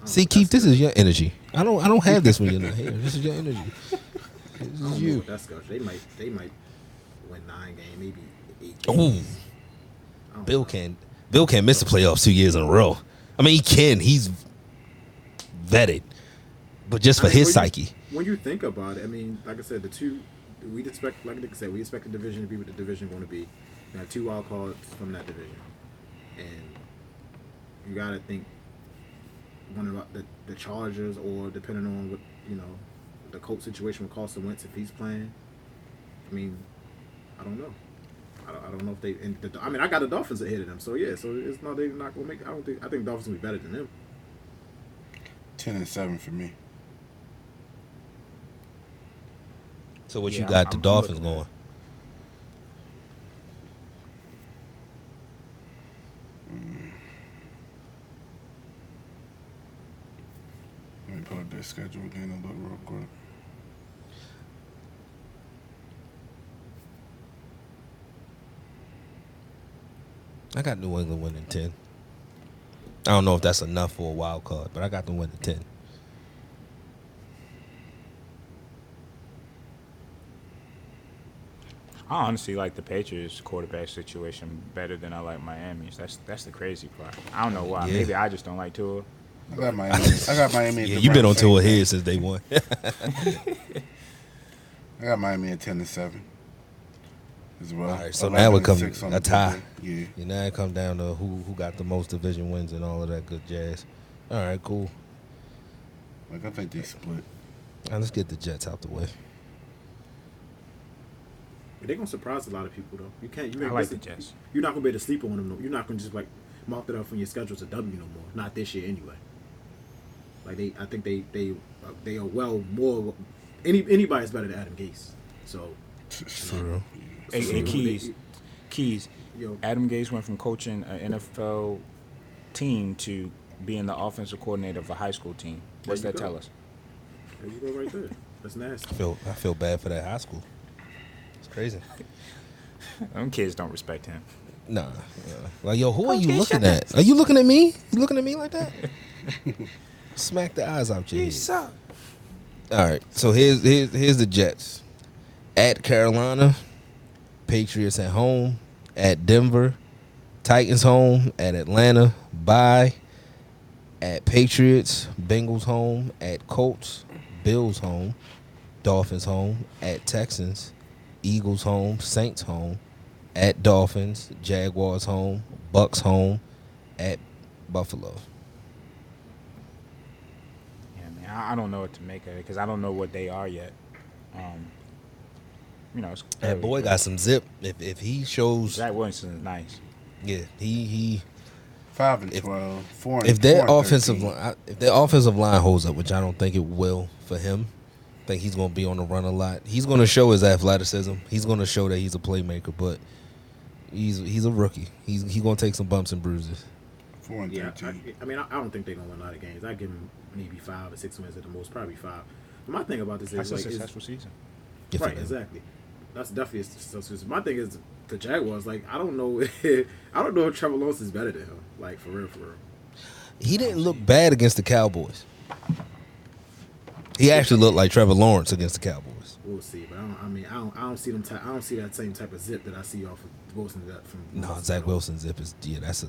S- See, Keith, this is your energy. I don't I don't have this when you're not here. This is your energy. This is you. that's going. They might. They might win nine games, maybe eight. Ooh, Games. I don't Bill can Bill can't miss the playoffs two years in a row. I mean, he can. He's vetted, but just for I mean, his when psyche. You, when you think about it, I mean, like I said, the two we expect, like I said, we expect the division to be what the division going to be. You have two wild cards from that division, and you got to think one about the the Chargers, or depending on what you know, the coach situation with Carson Wentz if he's playing. I mean, I don't know. I don't, I don't know if they. And the, I mean, I got the Dolphins ahead of them, so yeah. So it's not they're not gonna make. I don't think. I think Dolphins will be better than them. Ten and seven for me. So what Yeah, you I'm- got the I'm Dolphins going? Let pull up their schedule again and look real quick. I got New England winning ten. I don't know if that's enough for a wild card, but I got them winning ten. I honestly like the Patriots quarterback situation better than I like Miami's. That's that's the crazy part. I don't know why. Yeah. Maybe I just don't like Tua. I got Miami. I got Miami. Yeah, you've been on round tour same. here since day one. I got Miami at ten to seven. As well. All right, so now it and comes a tie. day. Yeah. You know, it come down to who who got the most division wins and all of that good jazz. All right, cool. Like I think they split. Now let's get the Jets out the way. They're gonna surprise a lot of people though. You can't. You I like the Jets. You're not gonna be able to sleep on them. No. You're not gonna just like mark it up from your schedule to W no more. Not this year anyway. Like they, I think they they uh, they are well more. Any anybody's better than Adam Gase. So For real. Hey, so hey, they- Keys. Keys. Yo, Adam Gase went from coaching an NFL team to being the offensive coordinator of a high school team. What's that go. tell us? there you go right there. That's nasty. I feel I feel bad for that high school. It's crazy. Them kids don't respect him. Nah, nah. Like yo, who are you looking at? Are you looking at me? You looking at me like that? Smack the eyes out your head. suck. All right, so here's here's here's the Jets at Carolina, Patriots at home, at Denver, Titans home, at Atlanta, bye, at Patriots, Bengals home, at Colts, Bills home, Dolphins home, at Texans, Eagles home, Saints home, at Dolphins, Jaguars home, Bucks home, at Buffalo. Yeah, man. I, I don't know what to make of it because I don't know what they are yet. Um, you know, it's That boy but got some zip. If if he shows, Zach Wilson is nice. yeah, he he. Five and If- twelve. Four and If their offensive 13. line, if their offensive line holds up, which I don't think it will for him, I think he's going to be on the run a lot. He's going to show his athleticism. He's going to show that he's a playmaker, but he's he's a rookie. He's he's going to take some bumps and bruises. Four and Yeah, thirteen. I, I mean, I, I don't think they're gonna win a lot of games. I give them maybe five or six wins at the most, probably five. But my thing about this That's is a like, is, successful season. Right, it- exactly. That's definitely a successful. season. My thing is the Jaguars. Like, I don't know, I don't know if Trevor Lawrence is better than him. Like for real, for real. He didn't look bad against the Cowboys. He actually looked like Trevor Lawrence against the Cowboys. We'll see, but I, don't, I mean, I don't, I don't see them. Ty- I don't see that same type of zip that I see off of Wilson. That from No, Zach Wilson zip is yeah, that's a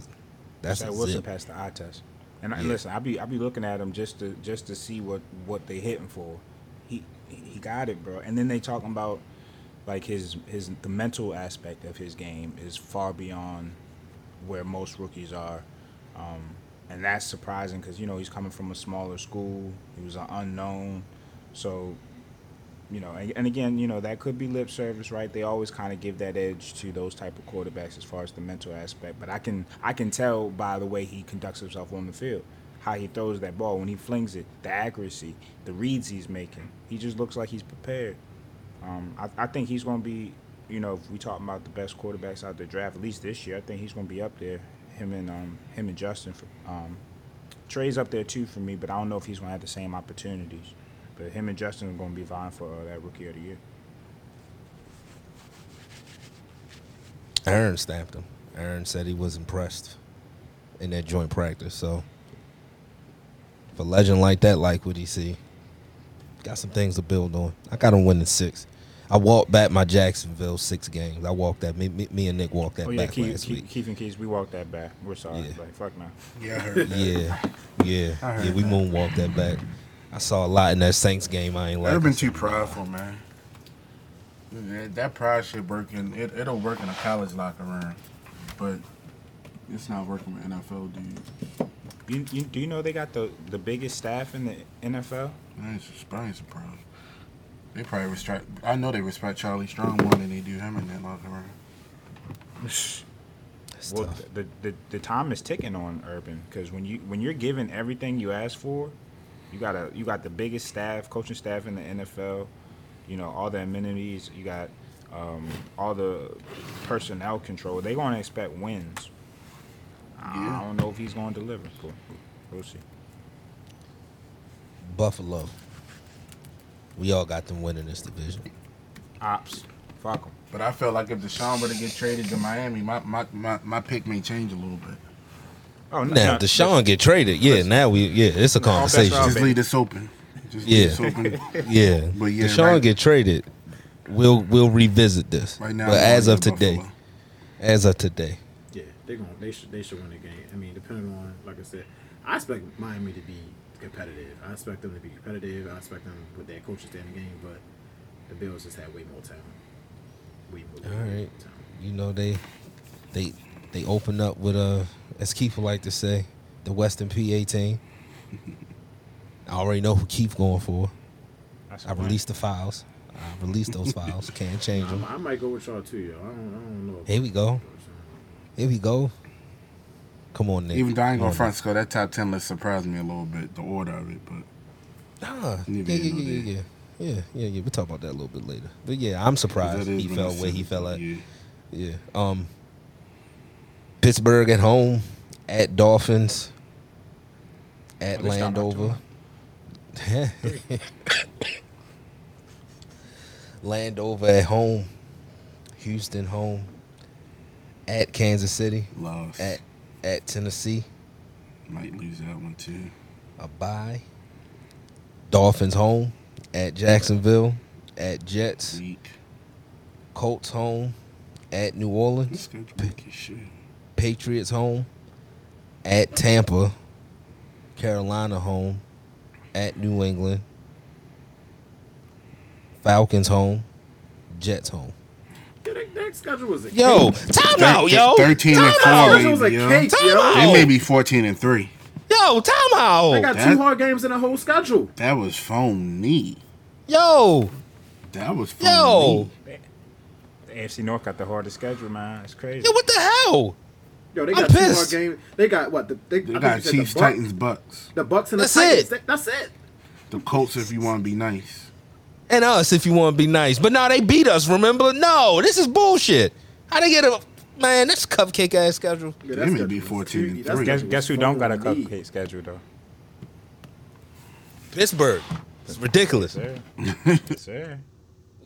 that's Wilson zip. passed the eye test. And I Yeah. listen, I be I be looking at him just to just to see what what they hitting for. He he got it, bro. And then they talking about like his his the mental aspect of his game is far beyond where most rookies are. Um, and that's surprising because you know he's coming from a smaller school. He was an unknown, so you know. And, again, you know that could be lip service, right? They always kind of give that edge to those type of quarterbacks as far as the mental aspect. But I can I can tell by the way he conducts himself on the field, how he throws that ball when he flings it, the accuracy, the reads he's making. He just looks like he's prepared. Um, I, I think he's going to be, you know, if we talk about the best quarterbacks out the draft, at least this year, I think he's going to be up there. Him and um, him and Justin. For, um, Trey's up there too for me, but I don't know if he's going to have the same opportunities. But him and Justin are going to be vying for uh, that rookie of the year. Aaron stamped him. Aaron said he was impressed in that joint practice. So, if a legend like that like what he see, got some things to build on. I got him winning six. I walked back my Jacksonville six games. I walked that. Me, me, me and Nick walked that oh yeah, back Keith, last Keith, week. Keith and Keith, we walked that back. We're sorry, Yeah. like fuck no. Yeah, I heard that. Yeah, yeah, I heard yeah. We that. moonwalked that back. I saw a lot in that Saints game. I ain't like. Urban too prideful, man. That, that pride shit working. It it'll work in a college locker room, but it's not working with NFL dudes. You, you, do you know they got the, the biggest staff in the NFL? I ain't, sus- I surprised. They probably respect. I know they respect Charlie Strong more than they do him in that locker room. Well, tough. the, the the time is ticking on Urban because when you when you're given everything you ask for, you got a you got the biggest staff, coaching staff in the NFL. you know, all the amenities. You got um, all the personnel control. They're going to expect wins. I don't know if he's going to deliver. But we'll see. Buffalo. We all got them winning this division. Ops, fuck them. But I felt like if Deshaun were to get traded to Miami, my, my, my, my pick may change a little bit. Oh, no, Now, no, Deshaun get traded. Yeah, now we yeah, it's a No, conversation. right. Just baby. leave this open. Just Yeah. leave this open. Yeah, But yeah, Deshaun right- get traded. We'll we'll revisit this. Right now, but as of today, Buffalo. as of today, Yeah, they're going. They should. They should win the game. I mean, depending on, like I said, I expect Miami to be competitive. I expect them to be competitive. I expect them with their coaches stay in the game. But the Bills just had way more talent. Way more. all way more right. talent. You know they they they open up with a as Keith would like to say the Western PA team. I already know who Keith going for. That's I a win. released the files. I released those files. Can't change them. I, I might go with y'all too, yo. I don't. I don't know. Here we go. Here we go. Come on, Nick. Even though I ain't gonna on, front score, that top 10 list surprised me a little bit, the order of it. But Nah, yeah, yeah, yeah, yeah, yeah, yeah, yeah, yeah. We'll talk about that a little bit later. But yeah, I'm surprised he gonna fell where he send- fell at. Yeah. Yeah. Um. Pittsburgh at home, at Dolphins, at start Landover. Landover at home, Houston home, at Kansas City, Lost. at at Tennessee, Might lose that one too. a bye. Dolphins home, at Jacksonville, at Jets, Weak. Colts home, at New Orleans, shit. Patriots home, at Tampa, Carolina home, at New England, Falcons home, Jets home. Yeah, that, that schedule was a Yo, cake. time out, yo. 13 and Time 4, out. Schedule was a maybe, yo. cake, Time yo. out. They may be 14 and 3. Yo, time They got That- two hard games in the whole schedule. That was phony. Yo, That was phony. yo, The AFC North got the hardest schedule, man. It's crazy. yo, what the hell? Yo, they I'm got two hard pissed. games. They got what? The, they, They got Chiefs, the Bucks, Titans, Bucks. The Bucks and the That's Titans. it. That's it. The Colts, if you want to be nice. And us, if you want to be nice. But now they beat us. Remember? No, this is bullshit. How they get a man? That's cupcake ass schedule. Yeah, They may schedule be 14 and three. Guess, schedule guess who don't got a phony. cupcake schedule though? Pittsburgh. It's ridiculous. Sir. Sir.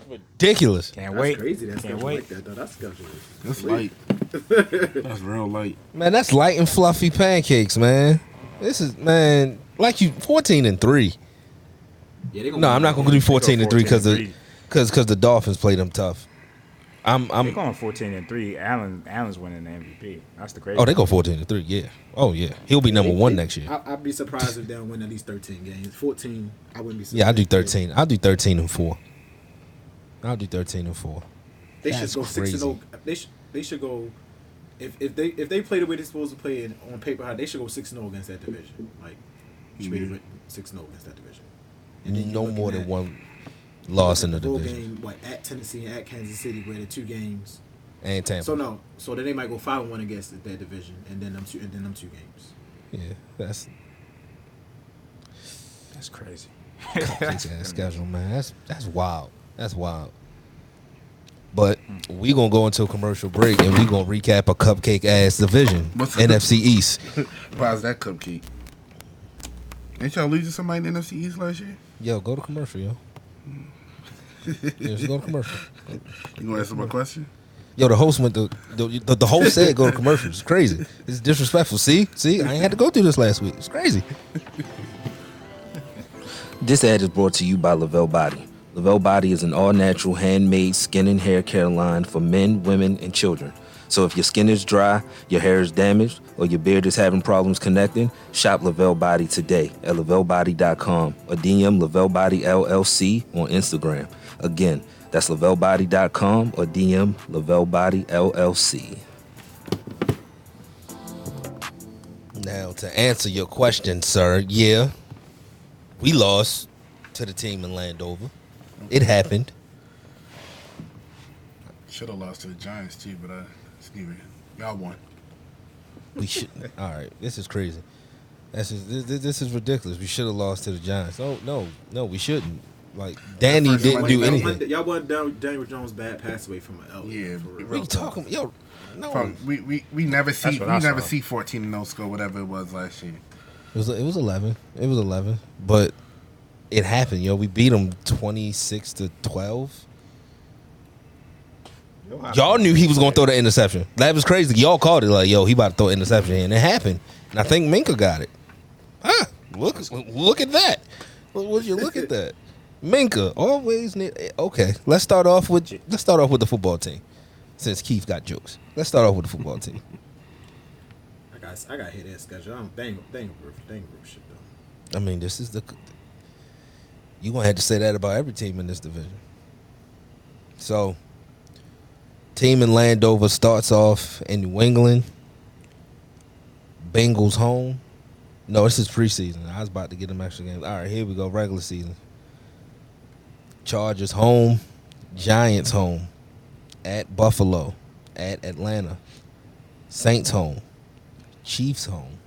Ridiculous. Can't That's wait. crazy. That Can't wait. like that though. That schedule That's sweet. light. That's real light. Man, that's light and fluffy pancakes, man. This is man, like you fourteen and three. Yeah, No, I'm not gonna do game. fourteen and three because the because because the Dolphins played them tough. I'm They're I'm going 14 and three. Allen Allen's winning the MVP. That's the crazy. oh they go fourteen and three. Yeah. Oh yeah. He'll be number They- one they- next year. I, I'd be surprised if they don't win at least 13 games. 14, I wouldn't be surprised. Yeah, I'll do thirteen. I'll do thirteen and four. I'll do thirteen and four. They That's should go six and zero. They should they should go. If, if they if they play the way they're supposed to play in, on paper, how they should go six and zero against that division. Like, should be Mhm. six and zero against that division. And then No more than at one loss in the road division. game. What at Tennessee and at Kansas City, where the two games. And Tampa. So no, so then they might go five and one against that division, and then them two and then them two games. yeah, that's That's crazy. cupcake ass schedule, man. That's that's wild. That's wild. But we gonna go into a commercial break and we gonna recap a cupcake ass division, What's- NFC East. How's that cupcake? Ain't y'all losing somebody in the NFC East last year? Yo, go to commercial, yo. Yeah, just go to commercial. You gonna answer my question? Yo, the host went to the, the, the host said go to commercial. It's crazy. It's disrespectful. See, see, I ain't had to go through this last week. It's crazy. This ad is brought to you by Lavelle Body. Lavelle Body is an all-natural, handmade skin and hair care line for men, women, and children. So if your skin is dry, your hair is damaged, or your beard is having problems connecting, shop Lavelle Body today at lavellebody.com or DM Lavelle Body LLC on Instagram. Again, that's lavellebody.com or DM Lavelle Body LLC. Now, to answer your question, sir, yeah, we lost to the team in Landover. It happened. Should have lost to the Giants too, but uh, it's neither. Y'all won. We should. all right, this is crazy. This is this, this is ridiculous. We should have lost to the Giants. Oh no, no, we shouldn't. Like Danny first didn't Monday do. Y'all anything. wasn't- Y'all wasn't down Daniel Jones' bad pass away from an L. Yeah, we real. What talking? Yo, no. From, we, we we never see we I never saw. see fourteen and no score whatever it was last year. It was it was eleven. It was eleven, but it happened. Yo, we beat them twenty six to twelve. Y'all knew he was gonna throw the interception. That was crazy. Y'all called it like, yo, he about to throw an interception, and it happened. And I think Minkah got it. Huh? Look, look at that. What Would you look at that? Minkah always need. Okay, let's start off with let's start off with the football team, since Keith got jokes. Let's start off with the football team. I got I got hit that schedule. I don't they ain't they ain't roof they ain't roof shit though. I mean, this is the. You gonna have to say that about every team in this division. So, team in Landover starts off in New England. Bengals home. No, this is preseason. I was about to get them extra games. All right, here we go. Regular season. Chargers home. Giants home. At Buffalo. At Atlanta. Saints home. Chiefs home.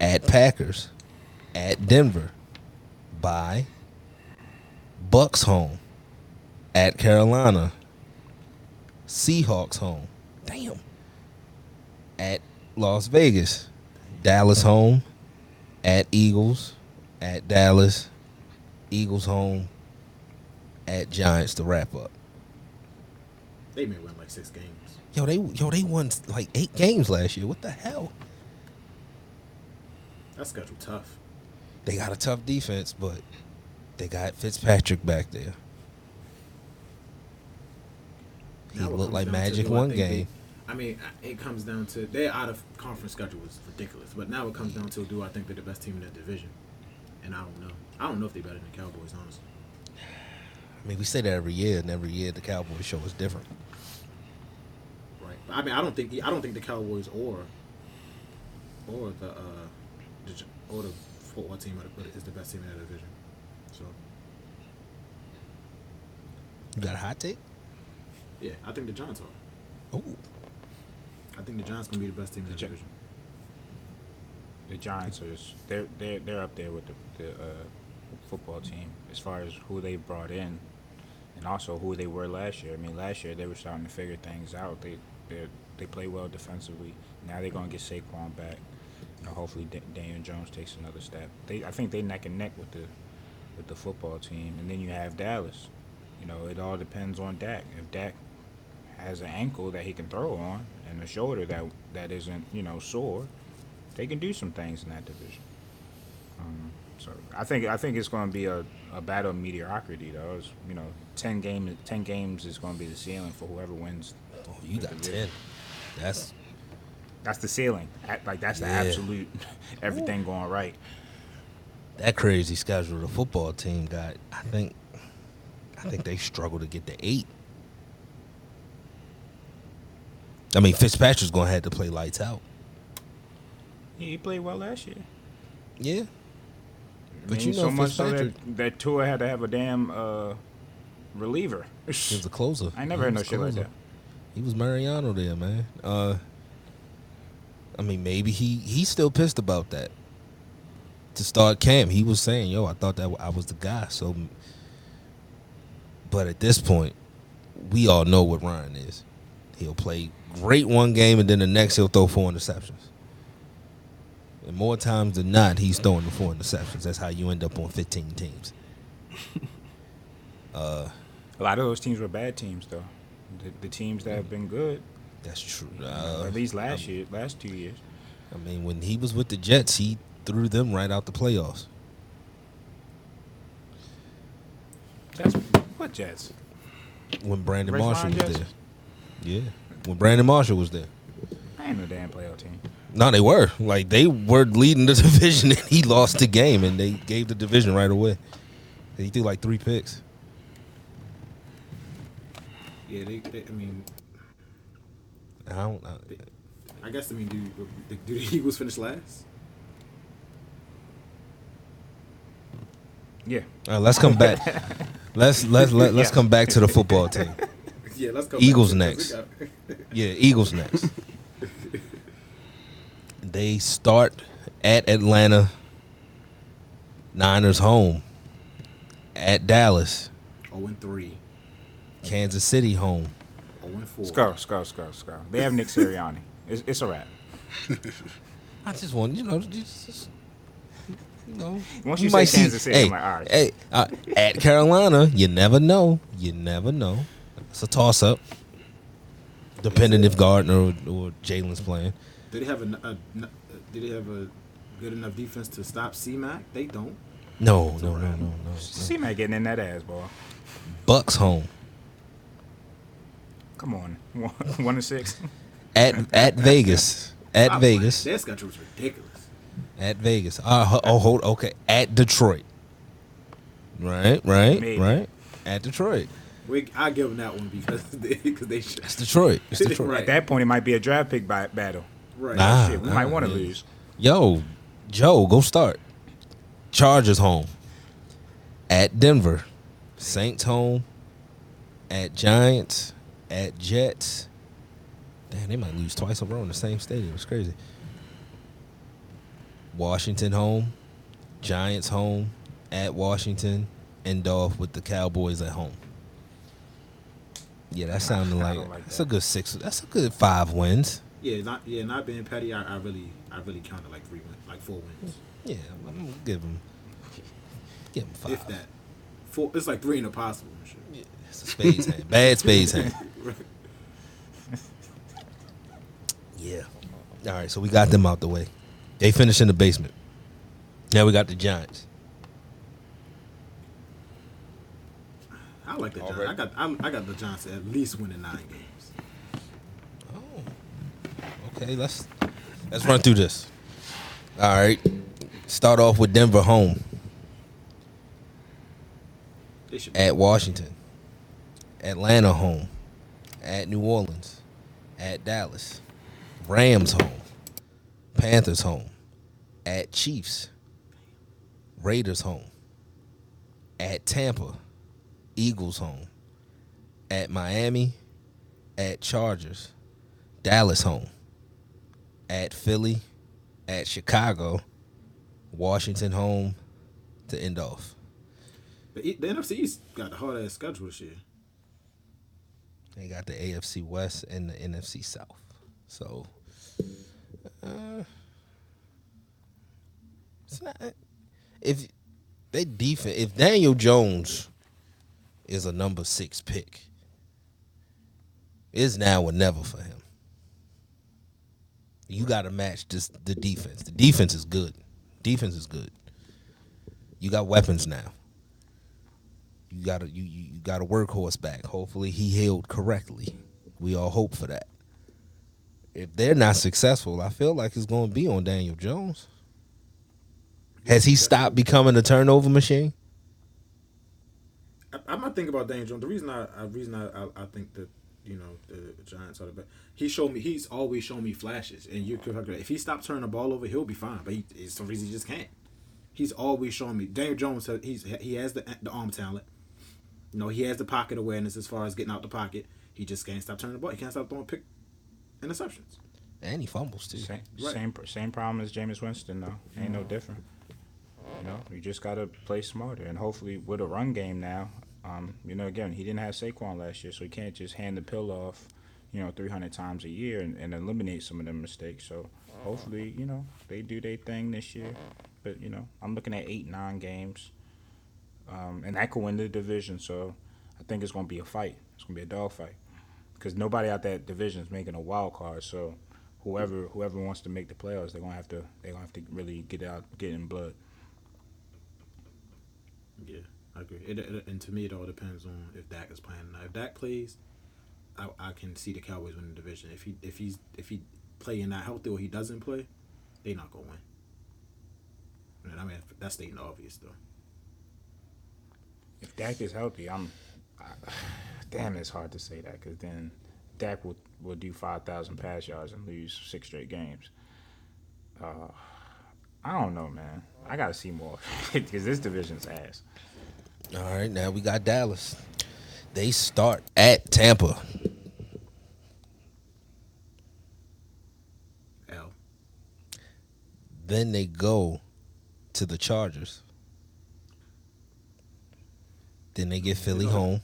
At Packers. At Denver. By Bucks home. At Carolina. Seahawks home. Damn. At Las Vegas. Dallas home. At Eagles. At Dallas. Eagles home. At Giants to wrap up. They may win like six games. Yo, they yo they won like eight games last year. What the hell? That schedule tough. They got a tough defense, but they got Fitzpatrick back there. He looked like magic one game. I mean, it comes down to their out of conference schedule was ridiculous, but now it comes down to do I think they're the best team in that division, and I don't know. I don't know if they're better than the Cowboys, honestly. I mean, we say that every year, and every year the Cowboys show is different. Right. But I mean, I don't think I don't think the Cowboys or or the uh or the football team I'd put it, is the best team in that division. So You got a hot take? yeah, I think the Giants are. Oh, I think the Giants gonna be the best team in that The Gi- division. The Giants are just, they're they're they're up there with the the uh, football team as far as who they brought in, and also who they were last year. I mean, last year they were starting to figure things out. They they they play well defensively. Now they're gonna get Saquon back. Know, hopefully Da- Daniel Jones takes another step. They I think they neck and neck with the with the football team, and then you have Dallas. You know, it all depends on Dak. If Dak has an ankle that he can throw on and a shoulder that that isn't you know sore, they can do some things in that division. Um, so I think I think it's going to be a, a battle of mediocrity though. It's, you know, ten game ten games is going to be the ceiling for whoever wins. oh you got division. ten. That's That's the ceiling. Like that's the Yeah. absolute everything going right. that crazy schedule. The football team got. I think. I think they struggle to get to eight. I mean, Fitzpatrick's gonna have to play lights out. Yeah, he played well last year. Yeah, But you know so much so that, that Tua had to have a damn uh, reliever. he was a closer. I never He heard no was shit like closer. that. He was Mariano there, man. Uh, I mean, maybe he he's still pissed about that. To start camp, he was saying, "Yo, I thought that I was the guy." So, but at this point, we all know what Ryan is. He'll play great one game, and then the next he'll throw four interceptions. And more times than not, he's throwing the four interceptions. That's how you end up on 15 teams. uh, A lot of those teams were bad teams though. The, the teams that have been good, that's true. Uh, at least last year, last two years. I mean, when he was with the Jets, he threw them right out the playoffs. Jets, what Jets? When Brandon Red Marshall was Jets? there. Yeah. When Brandon Marshall was there. I ain't no damn playoff team. No, they were. Like they were leading the division and he lost the game and they gave the division right away. He threw like three picks. Yeah, they, they. I mean, I don't I, I guess I mean, do do the Eagles finish last? Yeah. all right, let's come back. let's let's let, let's Yeah. come back to the football team. Yeah, let's go. Eagles back. next. Yeah, Eagles next. they start at Atlanta. Niners home. At Dallas. 0 and 3. Kansas City home. 0 and 4. Let's go, let's go, let's go, let's go. They have Nick Sirianni. It's, it's a wrap. I just want you know just, just you know. Once we you say might see- City, hey, I'm like, all right. Hey, uh, at Carolina, you never know. You never know. It's a toss up. Depending if Gardner or, or Jalen's playing. Did they have a, a, a did they have a good enough defense to stop C-Mac? They don't. No, no, no, no, no. no. See man getting in that ass, boy. Bucks home. Come on, one, one and six. At at Vegas. At Stop Vegas. playing. Their schedule was ridiculous. At Vegas. Uh, oh, hold. Okay. At Detroit. Right. Right. Maybe. Right. At Detroit. We, I give them that one because they, because they should. It's Detroit. It's Detroit. Right. At that point, it might be a draft pick bi- battle. Right. Nah. Shit, we might want to lose. Yo, Joe, go start. Chargers home. At Denver. Saints home. At Giants. At Jets. Damn, they might lose twice in a row in the same stadium. It's crazy. Washington home. Giants home. At Washington. End off with the Cowboys at home. Yeah, that sounded like, like that's that. a good six. That's a good five wins. Yeah, not yeah, not being petty. I, I really, I really counted like three wins, like four wins, Yeah, I'm gonna give them, give them five. if that. Four. It's like three in a possible. Yeah, it's a spades hand. Bad spades hand. Yeah. All right, so we got them out the way. They finished in the basement. Now we got the Giants. I like the Giants. Already. I got, I, I got the Giants at least winning nine games. Oh. Okay, let's let's run through this. All right. Start off with Denver home They at Washington. Atlanta home. At New Orleans. At Dallas. Rams home. Panthers home. At Chiefs. Raiders home. At Tampa. Eagles home. At Miami. At Chargers. Dallas home. At Philly. At Chicago. Washington home to end off. the, the NFC East got the hard ass schedule this year. They got the AFC West and the NFC South. So, uh, it's not if they defense. If Daniel Jones is a number six pick, it's now or never for him. You got to match this the defense. The defense is good. Defense is good. You got weapons now. You got you, you you got a workhorse back. Hopefully he healed correctly. We all hope for that. If they're not successful, I feel like it's going to be on Daniel Jones. Has he stopped becoming a turnover machine? I, I'm not thinking about Daniel Jones. The reason I, I reason I, I, I think that you know the Giants are the best. He showed me. He's always shown me flashes, and you could if he stops turning the ball over, he'll be fine. But he, it's some reason he just can't. He's always shown me. Daniel Jones, he's he has the the arm talent. You know, he has the pocket awareness as far as getting out the pocket. He just can't stop turning the ball. He can't stop throwing pick interceptions. And he fumbles too. Same, Right. same, same problem as Jameis Winston, though. Ain't no different. You know, you just gotta play smarter, and hopefully with a run game now. Um, you know, again, he didn't have Saquon last year, so he can't just hand the pill off, you know, 300 times a year and, and eliminate some of them mistakes. So hopefully, you know, they do their thing this year. But you know, I'm looking at eight, nine games, um, and that could win the division. So I think it's gonna be a fight. It's gonna be a dog fight because nobody out that division is making a wild card. So whoever whoever wants to make the playoffs, they're gonna have to they're gonna have to really get out get in blood. Yeah, I agree. It, it, and to me, it all depends on if Dak is playing. Now, if Dak plays, I, I can see the Cowboys winning the division. If he if he's if he playing not healthy or he doesn't play, they not gonna win. And I mean that's stating obvious though. If Dak is healthy, I'm. I, damn, it's hard to say that because then Dak will will do five thousand pass yards and lose six straight games. Uh, I don't know, man. I gotta see more because this division's ass. All right, now we got Dallas. They start at Tampa. L. Then they go to the Chargers. Then they get Philly home,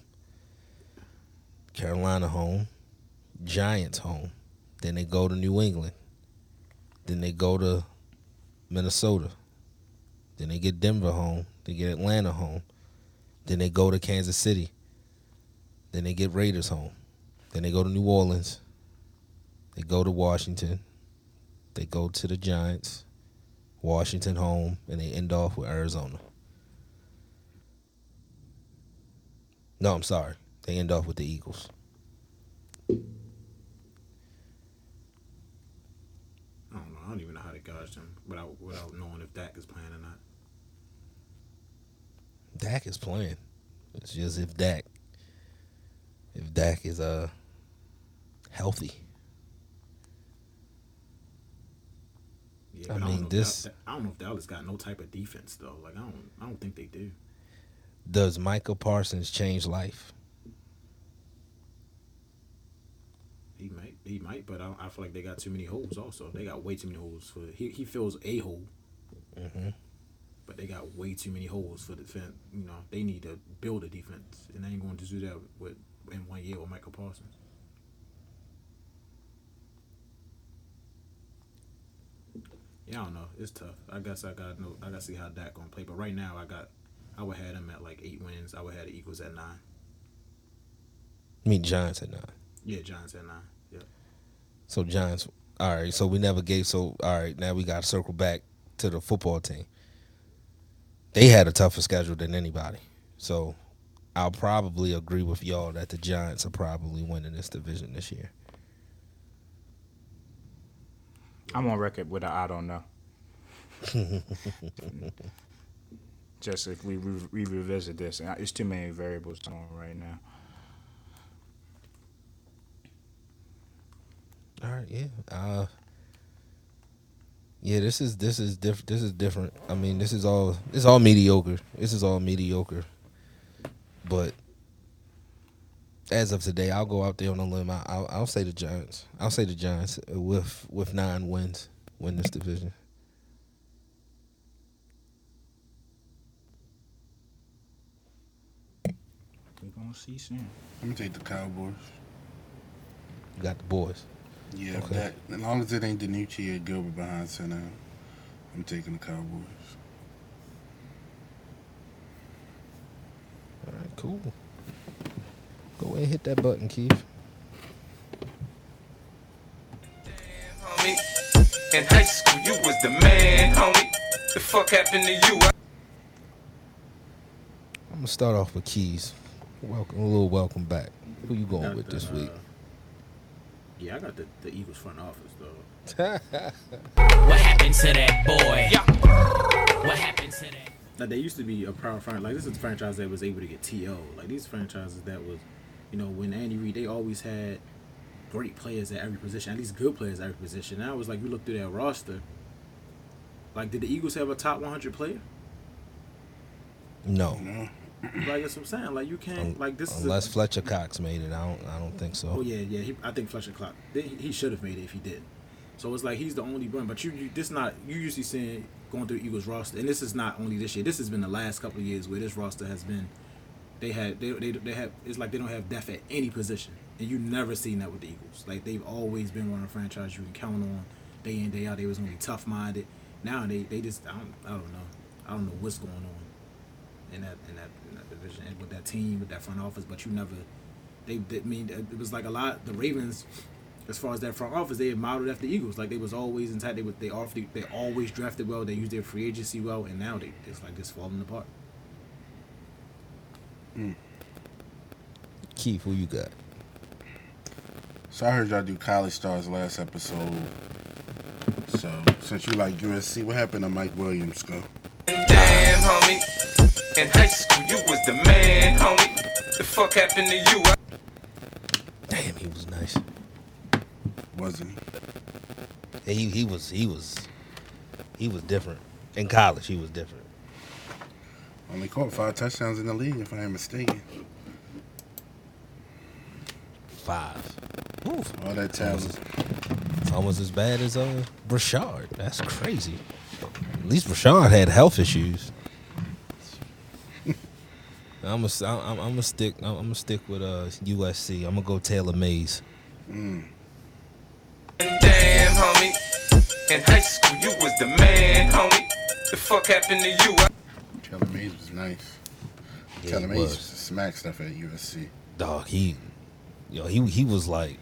Carolina home, Giants home. Then they go to New England. Then they go to Minnesota. Then they get Denver home. They get Atlanta home. Then they go to Kansas City. Then they get Raiders home. Then they go to New Orleans. They go to Washington. They go to the Giants, Washington home, and they end off with Arizona. No, I'm sorry. They end off with the Eagles. I don't know. I don't even know how to gauge them without without knowing if Dak is playing or not. Dak is playing. It's just if Dak, if Dak is uh healthy. Yeah, I mean, don't know if this- I don't know if Dallas got no type of defense though. Like I don't, I don't think they do. Does Micah Parsons change life? He might, he might, but I, I feel like they got too many holes. Also, they got way too many holes for. He he fills a hole, Mm-hmm. but they got way too many holes for defense. You know, they need to build a defense, and they ain't going to do that with in one year with Micah Parsons. Yeah, I don't know. It's tough. I guess I got no. I got to see how Dak gonna play. But right now, I got. I would have him at like eight wins. I would have the Eagles at nine. I mean Giants at nine. Yeah, Giants at nine. So Giants. All right. So we never gave. So all right. Now we got to circle back to the football team. They had a tougher schedule than anybody. So I'll probably agree with y'all that the Giants are probably winning this division this year. I'm on record with a I don't know. Just if we re- we revisit this, and it's too many variables on right now. All right, yeah. Uh Yeah, this is this is different this is different. I mean, this is all it's all mediocre. This is all mediocre. But as of today, I'll go out there on a limb. I- I'll, I'll say the Giants. I'll say the Giants with with nine wins win this division. We're gonna see soon. I'm gonna take the Cowboys. You got the boys. Yeah, Okay. that as long as it ain't DiNucci or Gilbert behind center, I'm taking the Cowboys. All right, cool. Go ahead and hit that button, Keith. homie. In high school, you was the man, homie. The fuck happened to you? I'm gonna start off with Keys. Welcome, a little welcome back. Who you going Got with this uh, week? Yeah, I got the, the Eagles front office though. What happened to that boy? What happened to that? Like they used to be a proud franchise. Like this is a franchise that was able to get TO. Like these franchises that was, you know, when Andy Reid, they always had great players at every position, at least good players at every position. Now it's like you look through that roster. Like, did the Eagles have a top 100 player? No, No, Like that's what I'm saying. Like you can't. Like this unless is. A, Fletcher Cox made it. I don't. I don't think so. oh yeah, yeah. He, I think Fletcher Cox. He, he should have made it if he did. So it's like he's the only one. But you, you this not you usually seeing going through Eagles roster, and this is not only this year. This has been the last couple of years where this roster has been. They had they they, they have it's like they don't have depth at any position, and you never seen that with the Eagles. Like they've always been one of the franchise you can count on day in day out. They was gonna be tough minded. Now they they just I don't I don't know I don't know what's going on in that in that division and with that team with that front office. But you never they, they I mean it was like a lot the Ravens as far as that front office they had modeled after the Eagles like they was always intact they would they awfully they always drafted well they used their free agency well and now they it's like just falling apart. Hmm. Keith, who you got? So I heard y'all do college stars last episode. So since you like USC, what happened to Mike Williams? Go. Damn, homie. In high school, you was the man, homie. The fuck happened to you? Damn, he was nice. Wasn't he? He he was he was he was different in college. He was different. Only caught five touchdowns in the league, if I am mistaken. Five. Oof. All that talent. It's almost as bad as uh Rashard. That's crazy. At least Rashard had health issues. I'm gonna I'm, I'm gonna stick I'm gonna stick with uh USC. I'm gonna go Taylor Mays. Damn, homie. In high school, you was the man, homie. The fuck happened to you? I- Taylor Mays was nice. Yeah, Taylor he Mays was. used smack stuff at USC. Dog, he, yo, he he was like,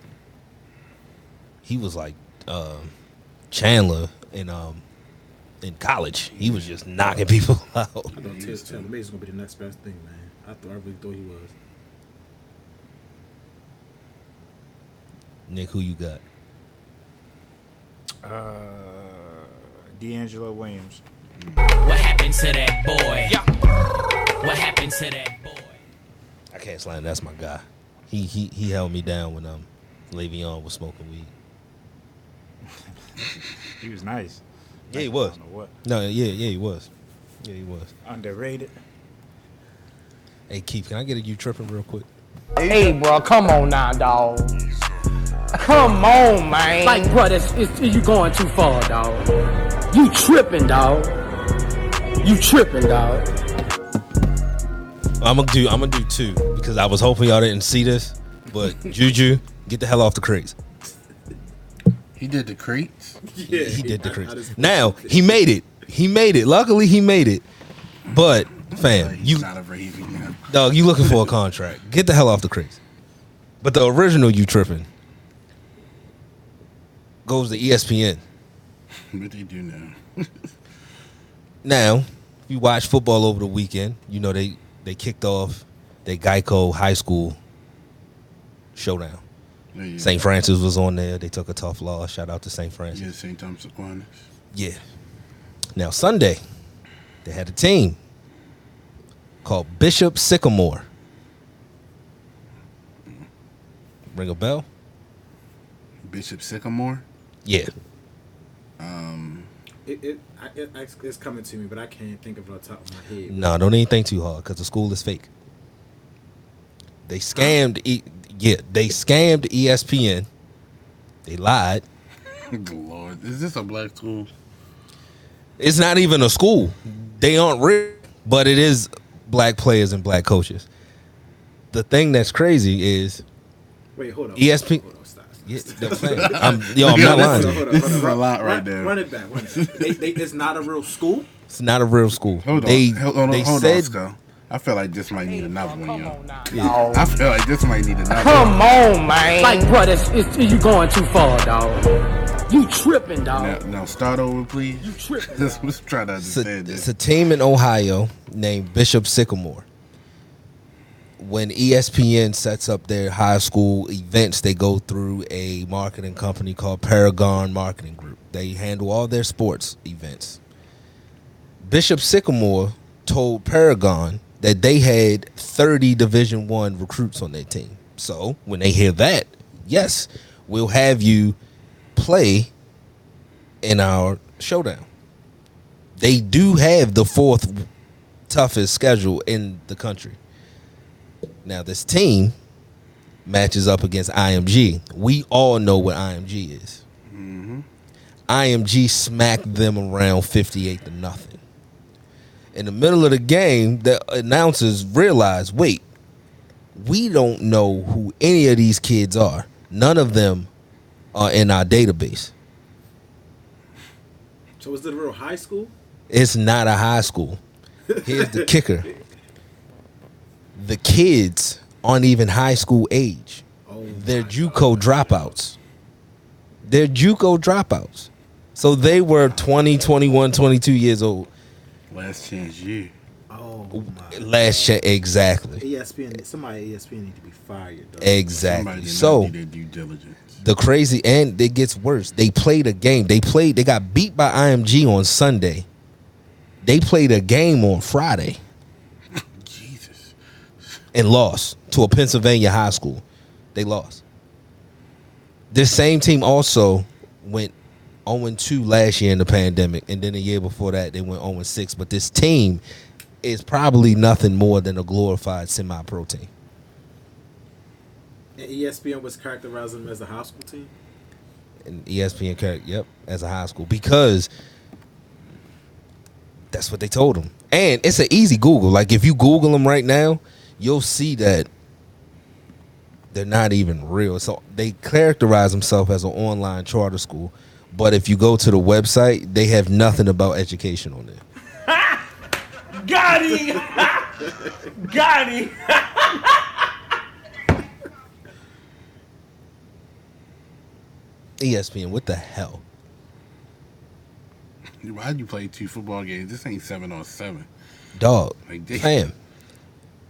he was like um, Chandler in um in college. He was just knocking people out. I thought Taylor, Taylor Mays was gonna be the next best thing, man. I thought I really thought he was. Nick, who you got? Uh, DeAngelo Williams. What happened to that boy? Yeah. What happened to that boy? I can't slam. That's my guy. He he he held me down when um Le'Veon was smoking weed. He was nice. Yeah, he I was. don't know what. No, yeah, yeah, he was. Yeah, he was. Underrated. Hey, Keith, can I get a you tripping real quick? Hey, bro, come on now, dog. Come on, man. Like, bro, that's, it's, you going too far, dog. You tripping, dog. You tripping, dog. I'm gonna do I'm gonna do two because I was hoping y'all didn't see this, but Juju, get the hell off the crates. He did the crates. Yeah, he did the I- I crates. Now he made it. He made it. Luckily, he made it. But fam, you not a Raven now. dog, you looking for a contract? Get the hell off the crates. But the original you tripping goes to ESPN. What they do now? Now, if you watch football over the weekend, you know they they kicked off their Geico High School showdown. Oh, yeah, yeah. St. Francis was on there. They took a tough loss. Shout out to St. Francis. Yeah, St. Thomas Aquinas. Yeah. Now Sunday, they had a team called Bishop Sycamore. Ring a bell? Bishop Sycamore. Yeah. Um, It, it, I, it, it's coming to me, but I can't think of it on top of my head. No, don't even think too hard because the school is fake. They scammed. E- yeah, they scammed ESPN. They lied. Lord, is this a black school? It's not even a school. They aren't real, but it is black players and black coaches. The thing that's crazy is Wait, hold on. ESP Hold on, stop. stop, stop. the thing. I'm, yo, I'm not lying. this to is- you. Hold on, This hold on. is a Run- lot right run- there. Run it back. Run it back. they, they, it's not a real school. It's not a real school. Hold on, They hold on, they hold said Sco. I feel like this might need another one, yo. on Yeah. I feel like this might need another one. Come one. on, man. Like, bro, that's, it's, you going too far, dog. You tripping, Now, dog. now start over, please. You tripping. Let's, let's try to it's a, understand it's a team in Ohio named Bishop Sycamore. When ESPN sets up their high school events, they go through a marketing company called Paragon Marketing Group. They handle all their sports events. Bishop Sycamore told Paragon that they had 30 Division 1 recruits on their team. So, when they hear that, yes, we'll have you play in our showdown. They do have the fourth toughest schedule in the country. Now, this team matches up against IMG. We all know what IMG is. Mm-hmm. IMG smacked them around 58 to nothing. In the middle of the game, the announcers realize, wait, we don't know who any of these kids are. None of them are in our database. So is it a real high school? It's not a high school. Here's the kicker. The kids aren't even high school age. Oh, They're JUCO dropouts. They're JUCO dropouts. So they were 20, 21, 22 years old. Last chance year. oh my. Last check exactly. ESPN, somebody at ESPN need to be fired. Though. Exactly. So due diligence. the crazy and it gets worse. They played a game. They played they got beat by IMG on Sunday. They played a game on Friday. Jesus. and lost to a Pennsylvania high school. They lost. This same team also went 0 2 last year in the pandemic, and then the year before that they went 0 6. But this team is probably nothing more than a glorified semi pro team. And ESPN was characterizing them as a high school team. And ESPN character, yep, as a high school because that's what they told them. And it's an easy Google. Like if you Google them right now, you'll see that they're not even real. So they characterize themselves as an online charter school, but if you go to the website, they have nothing about education on there. Got him. Got him. ESPN, what the hell? Why'd you play two football games? This ain't seven on seven. Dog. Like, they- Fam.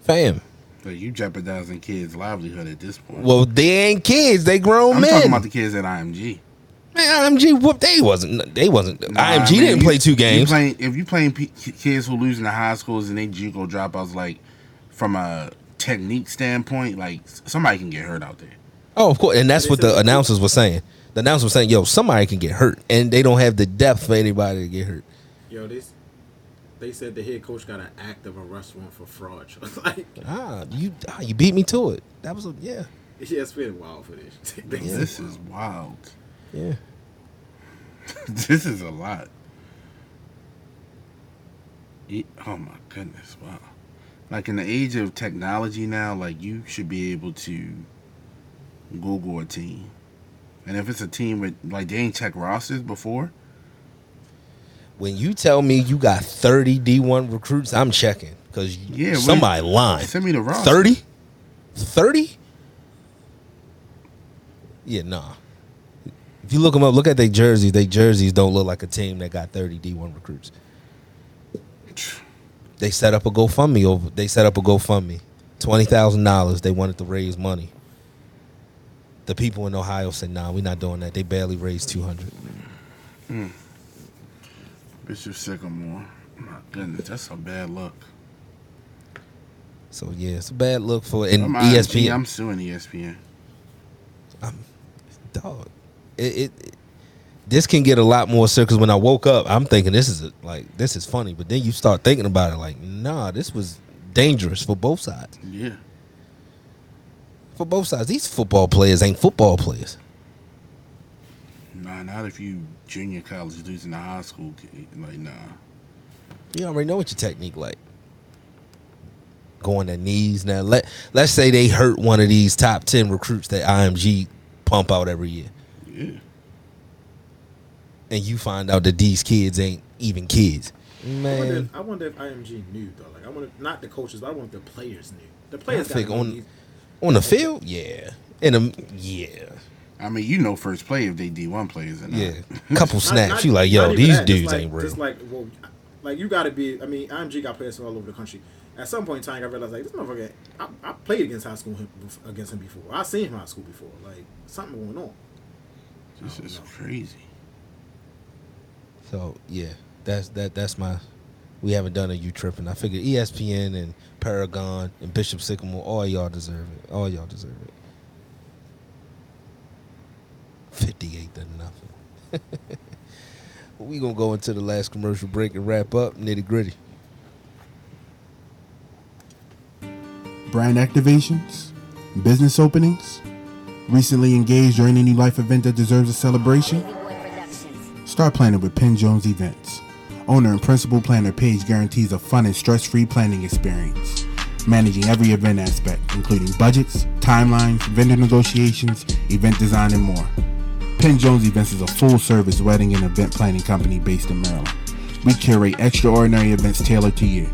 Fam. Like you jeopardizing kids' livelihood at this point. Well, they ain't kids, they grown I'm men. talking about the kids at IMG. Man, IMG whoop they wasn't they wasn't Nah, IMG man, didn't you- play two you games. playing- if you playing p- kids who losing the high schools and they JUCO dropouts, like from a technique standpoint, like somebody can get hurt out there. Oh, of course, and that's what the the- announcers were saying. The announcers were saying, "Yo, somebody can get hurt, and they don't have the depth for anybody to get hurt." Yo, they s- they said the head coach got an act of arrest warrant for fraud. like Ah, you ah, you beat me to it. That was a yeah, ESPN wild for this. They said This wild. is wild. yeah. this is a lot. Oh my goodness! Wow. Like in the age of technology now, like you should be able to Google a team, and if it's a team with like they ain't check rosters before, When you tell me you got thirty D one recruits, I'm checking because Yeah, somebody lying. send me the roster. 30? 30? Yeah, nah. If you look them up, look at their jerseys. Their jerseys don't look like a team that got 30 D1 recruits. They set up a GoFundMe over. They set up a GoFundMe, twenty thousand dollars. They wanted to raise money. The people in Ohio said, "Nah, we're not doing that." They barely raised two hundred. Hmm. Bishop Sycamore. My goodness, that's a bad look. So yeah, it's a bad look for I'm IMG, ESPN. I'm suing ESPN. dog. It, it, this can get a lot more serious. Because when I woke up, I'm thinking this is a, like this is funny, but then you start thinking about it, like nah, this was dangerous for both sides. Yeah. For both sides, these football players ain't football players. Nah, not if you junior college dudes in the high school. Like, nah. You already know what your technique like. Going to knees now. Let let's say they hurt one of these top ten recruits that IMG pump out every year, Yeah. and you find out that these kids ain't even kids. I wonder, Man, if, I wonder if IMG knew though. Like I wonder not the coaches, but I wonder if the players knew. The players I think got on on the field, yeah, in a yeah. I mean, you know first play if they D1 players or not. Yeah, couple snaps. you like, yo, these dudes ain't real. Just like, well, like you got to be. I mean, IMG got players from all over the country. At some point in time, I realized like this motherfucker. I, I played against high school against him before. I seen him high school before. Like something going on. This is crazy. So yeah, that's that. That's my. We haven't done a you tripping. I figured ESPN and Paragon and Bishop Sycamore, all y'all deserve it. All y'all deserve it. Fifty-eight to nothing. we gonna go into the last commercial break and wrap up nitty gritty. brand activations, business openings, recently engaged or any new life event that deserves a celebration? Start planning with Penn Jones Events. Owner and principal planner Paige guarantees a fun and stress free planning experience, managing every event aspect, including budgets, timelines, vendor negotiations, event design, and more. Penn Jones Events is a full service wedding and event planning company based in Maryland. We curate extraordinary events tailored to you.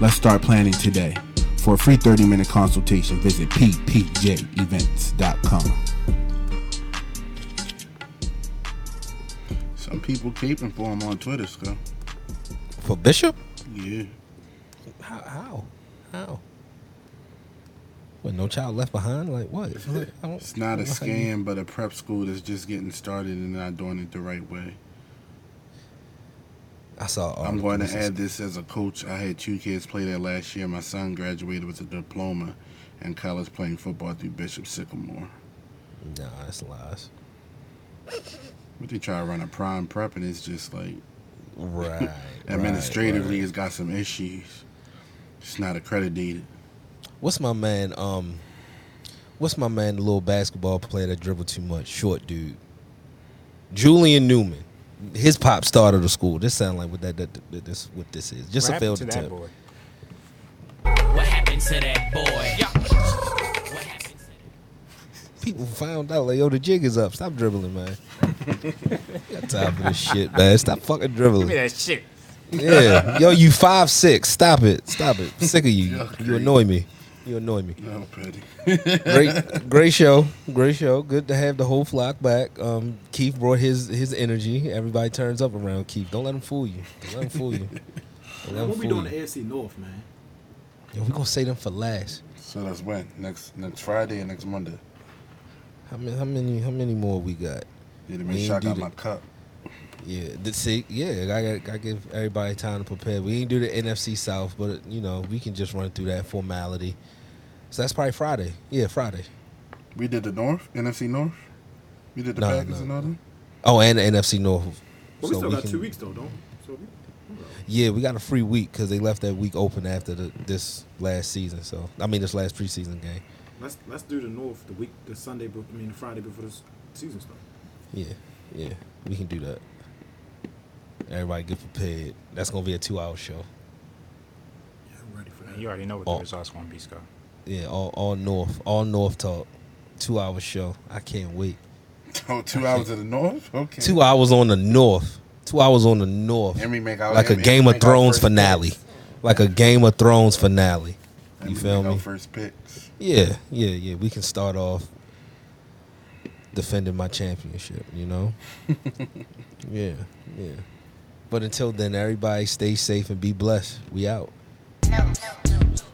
Let's start planning today. For a free 30 minute consultation, visit ppjevents.com. Some people caping for him on Twitter, Scott. For Bishop? Yeah. How? How? How? What? No child left behind? Like what? I It's not a I don't know how you- scam, but a prep school that's just getting started and not doing it the right way. I saw. I'm going to add this as a coach. I had two kids play there last year. My son graduated with a diploma in college playing football through Bishop Sycamore. Nah, that's lies. But they try to run a prime prep, and it's just like Right. administratively, right. it's got some issues. It's not accredited. What's my man? Um, what's my man? The little basketball player that dribbled too much, short dude. Julian Newman. His pop started the school. This sound like what that, that, that this what this is. Just What a failed to that attempt. boy? What happened to that boy? What happened to People found out like, yo, the jig is up. Stop dribbling, man. Got time for this shit, man. Stop fucking Give me dribbling. that shit. Yeah, yo, you five six. Stop it. Stop it. I'm sick of you. You annoy me. You annoy me. No, Petty. Great, great show. Great show. Good to have the whole flock back. Um, Keith brought his his energy. Everybody turns up around Keith. Don't let him fool you. Don't let him fool you. Don't let him What we fool doing you. the AFC North, man? Yo, we gonna say them for last. So that's when next next Friday and next Monday. How many? How many? How many more we got? Yeah, to We make sure I do got the- my cup. Yeah, the see, yeah, I got I give everybody time to prepare. We ain't do the NFC South, but you know we can just run through that formality. So that's probably Friday. Yeah, Friday. We did the North, NFC North. We did the No, Packers no. and all them. Oh, and the NFC North. But we So still we got can- two weeks though, don't? So we, Yeah, we got a free week because they left that week open after the, this last season. So I mean, this last preseason game. let's let's do the North the week, the Sunday, bef- I mean the Friday before the season starts. Yeah, yeah, we can do that. Everybody get prepared. That's gonna be a two-hour show. Yeah, I'm ready for that. You already know what the results going to be, Scott. Yeah, all all North, all North talk. Two-hour show. I can't wait. Oh, two hours of the North. Okay. Two hours on the North. Two hours on the North. And we make our like a and we Game of make our Thrones first finale. picks. Like a Game of Thrones finale. And You we feel make our me? First picks. Yeah, yeah, yeah. We can start off defending my championship, you know? yeah, yeah. But until then, everybody stay safe and be blessed. We out. no, no.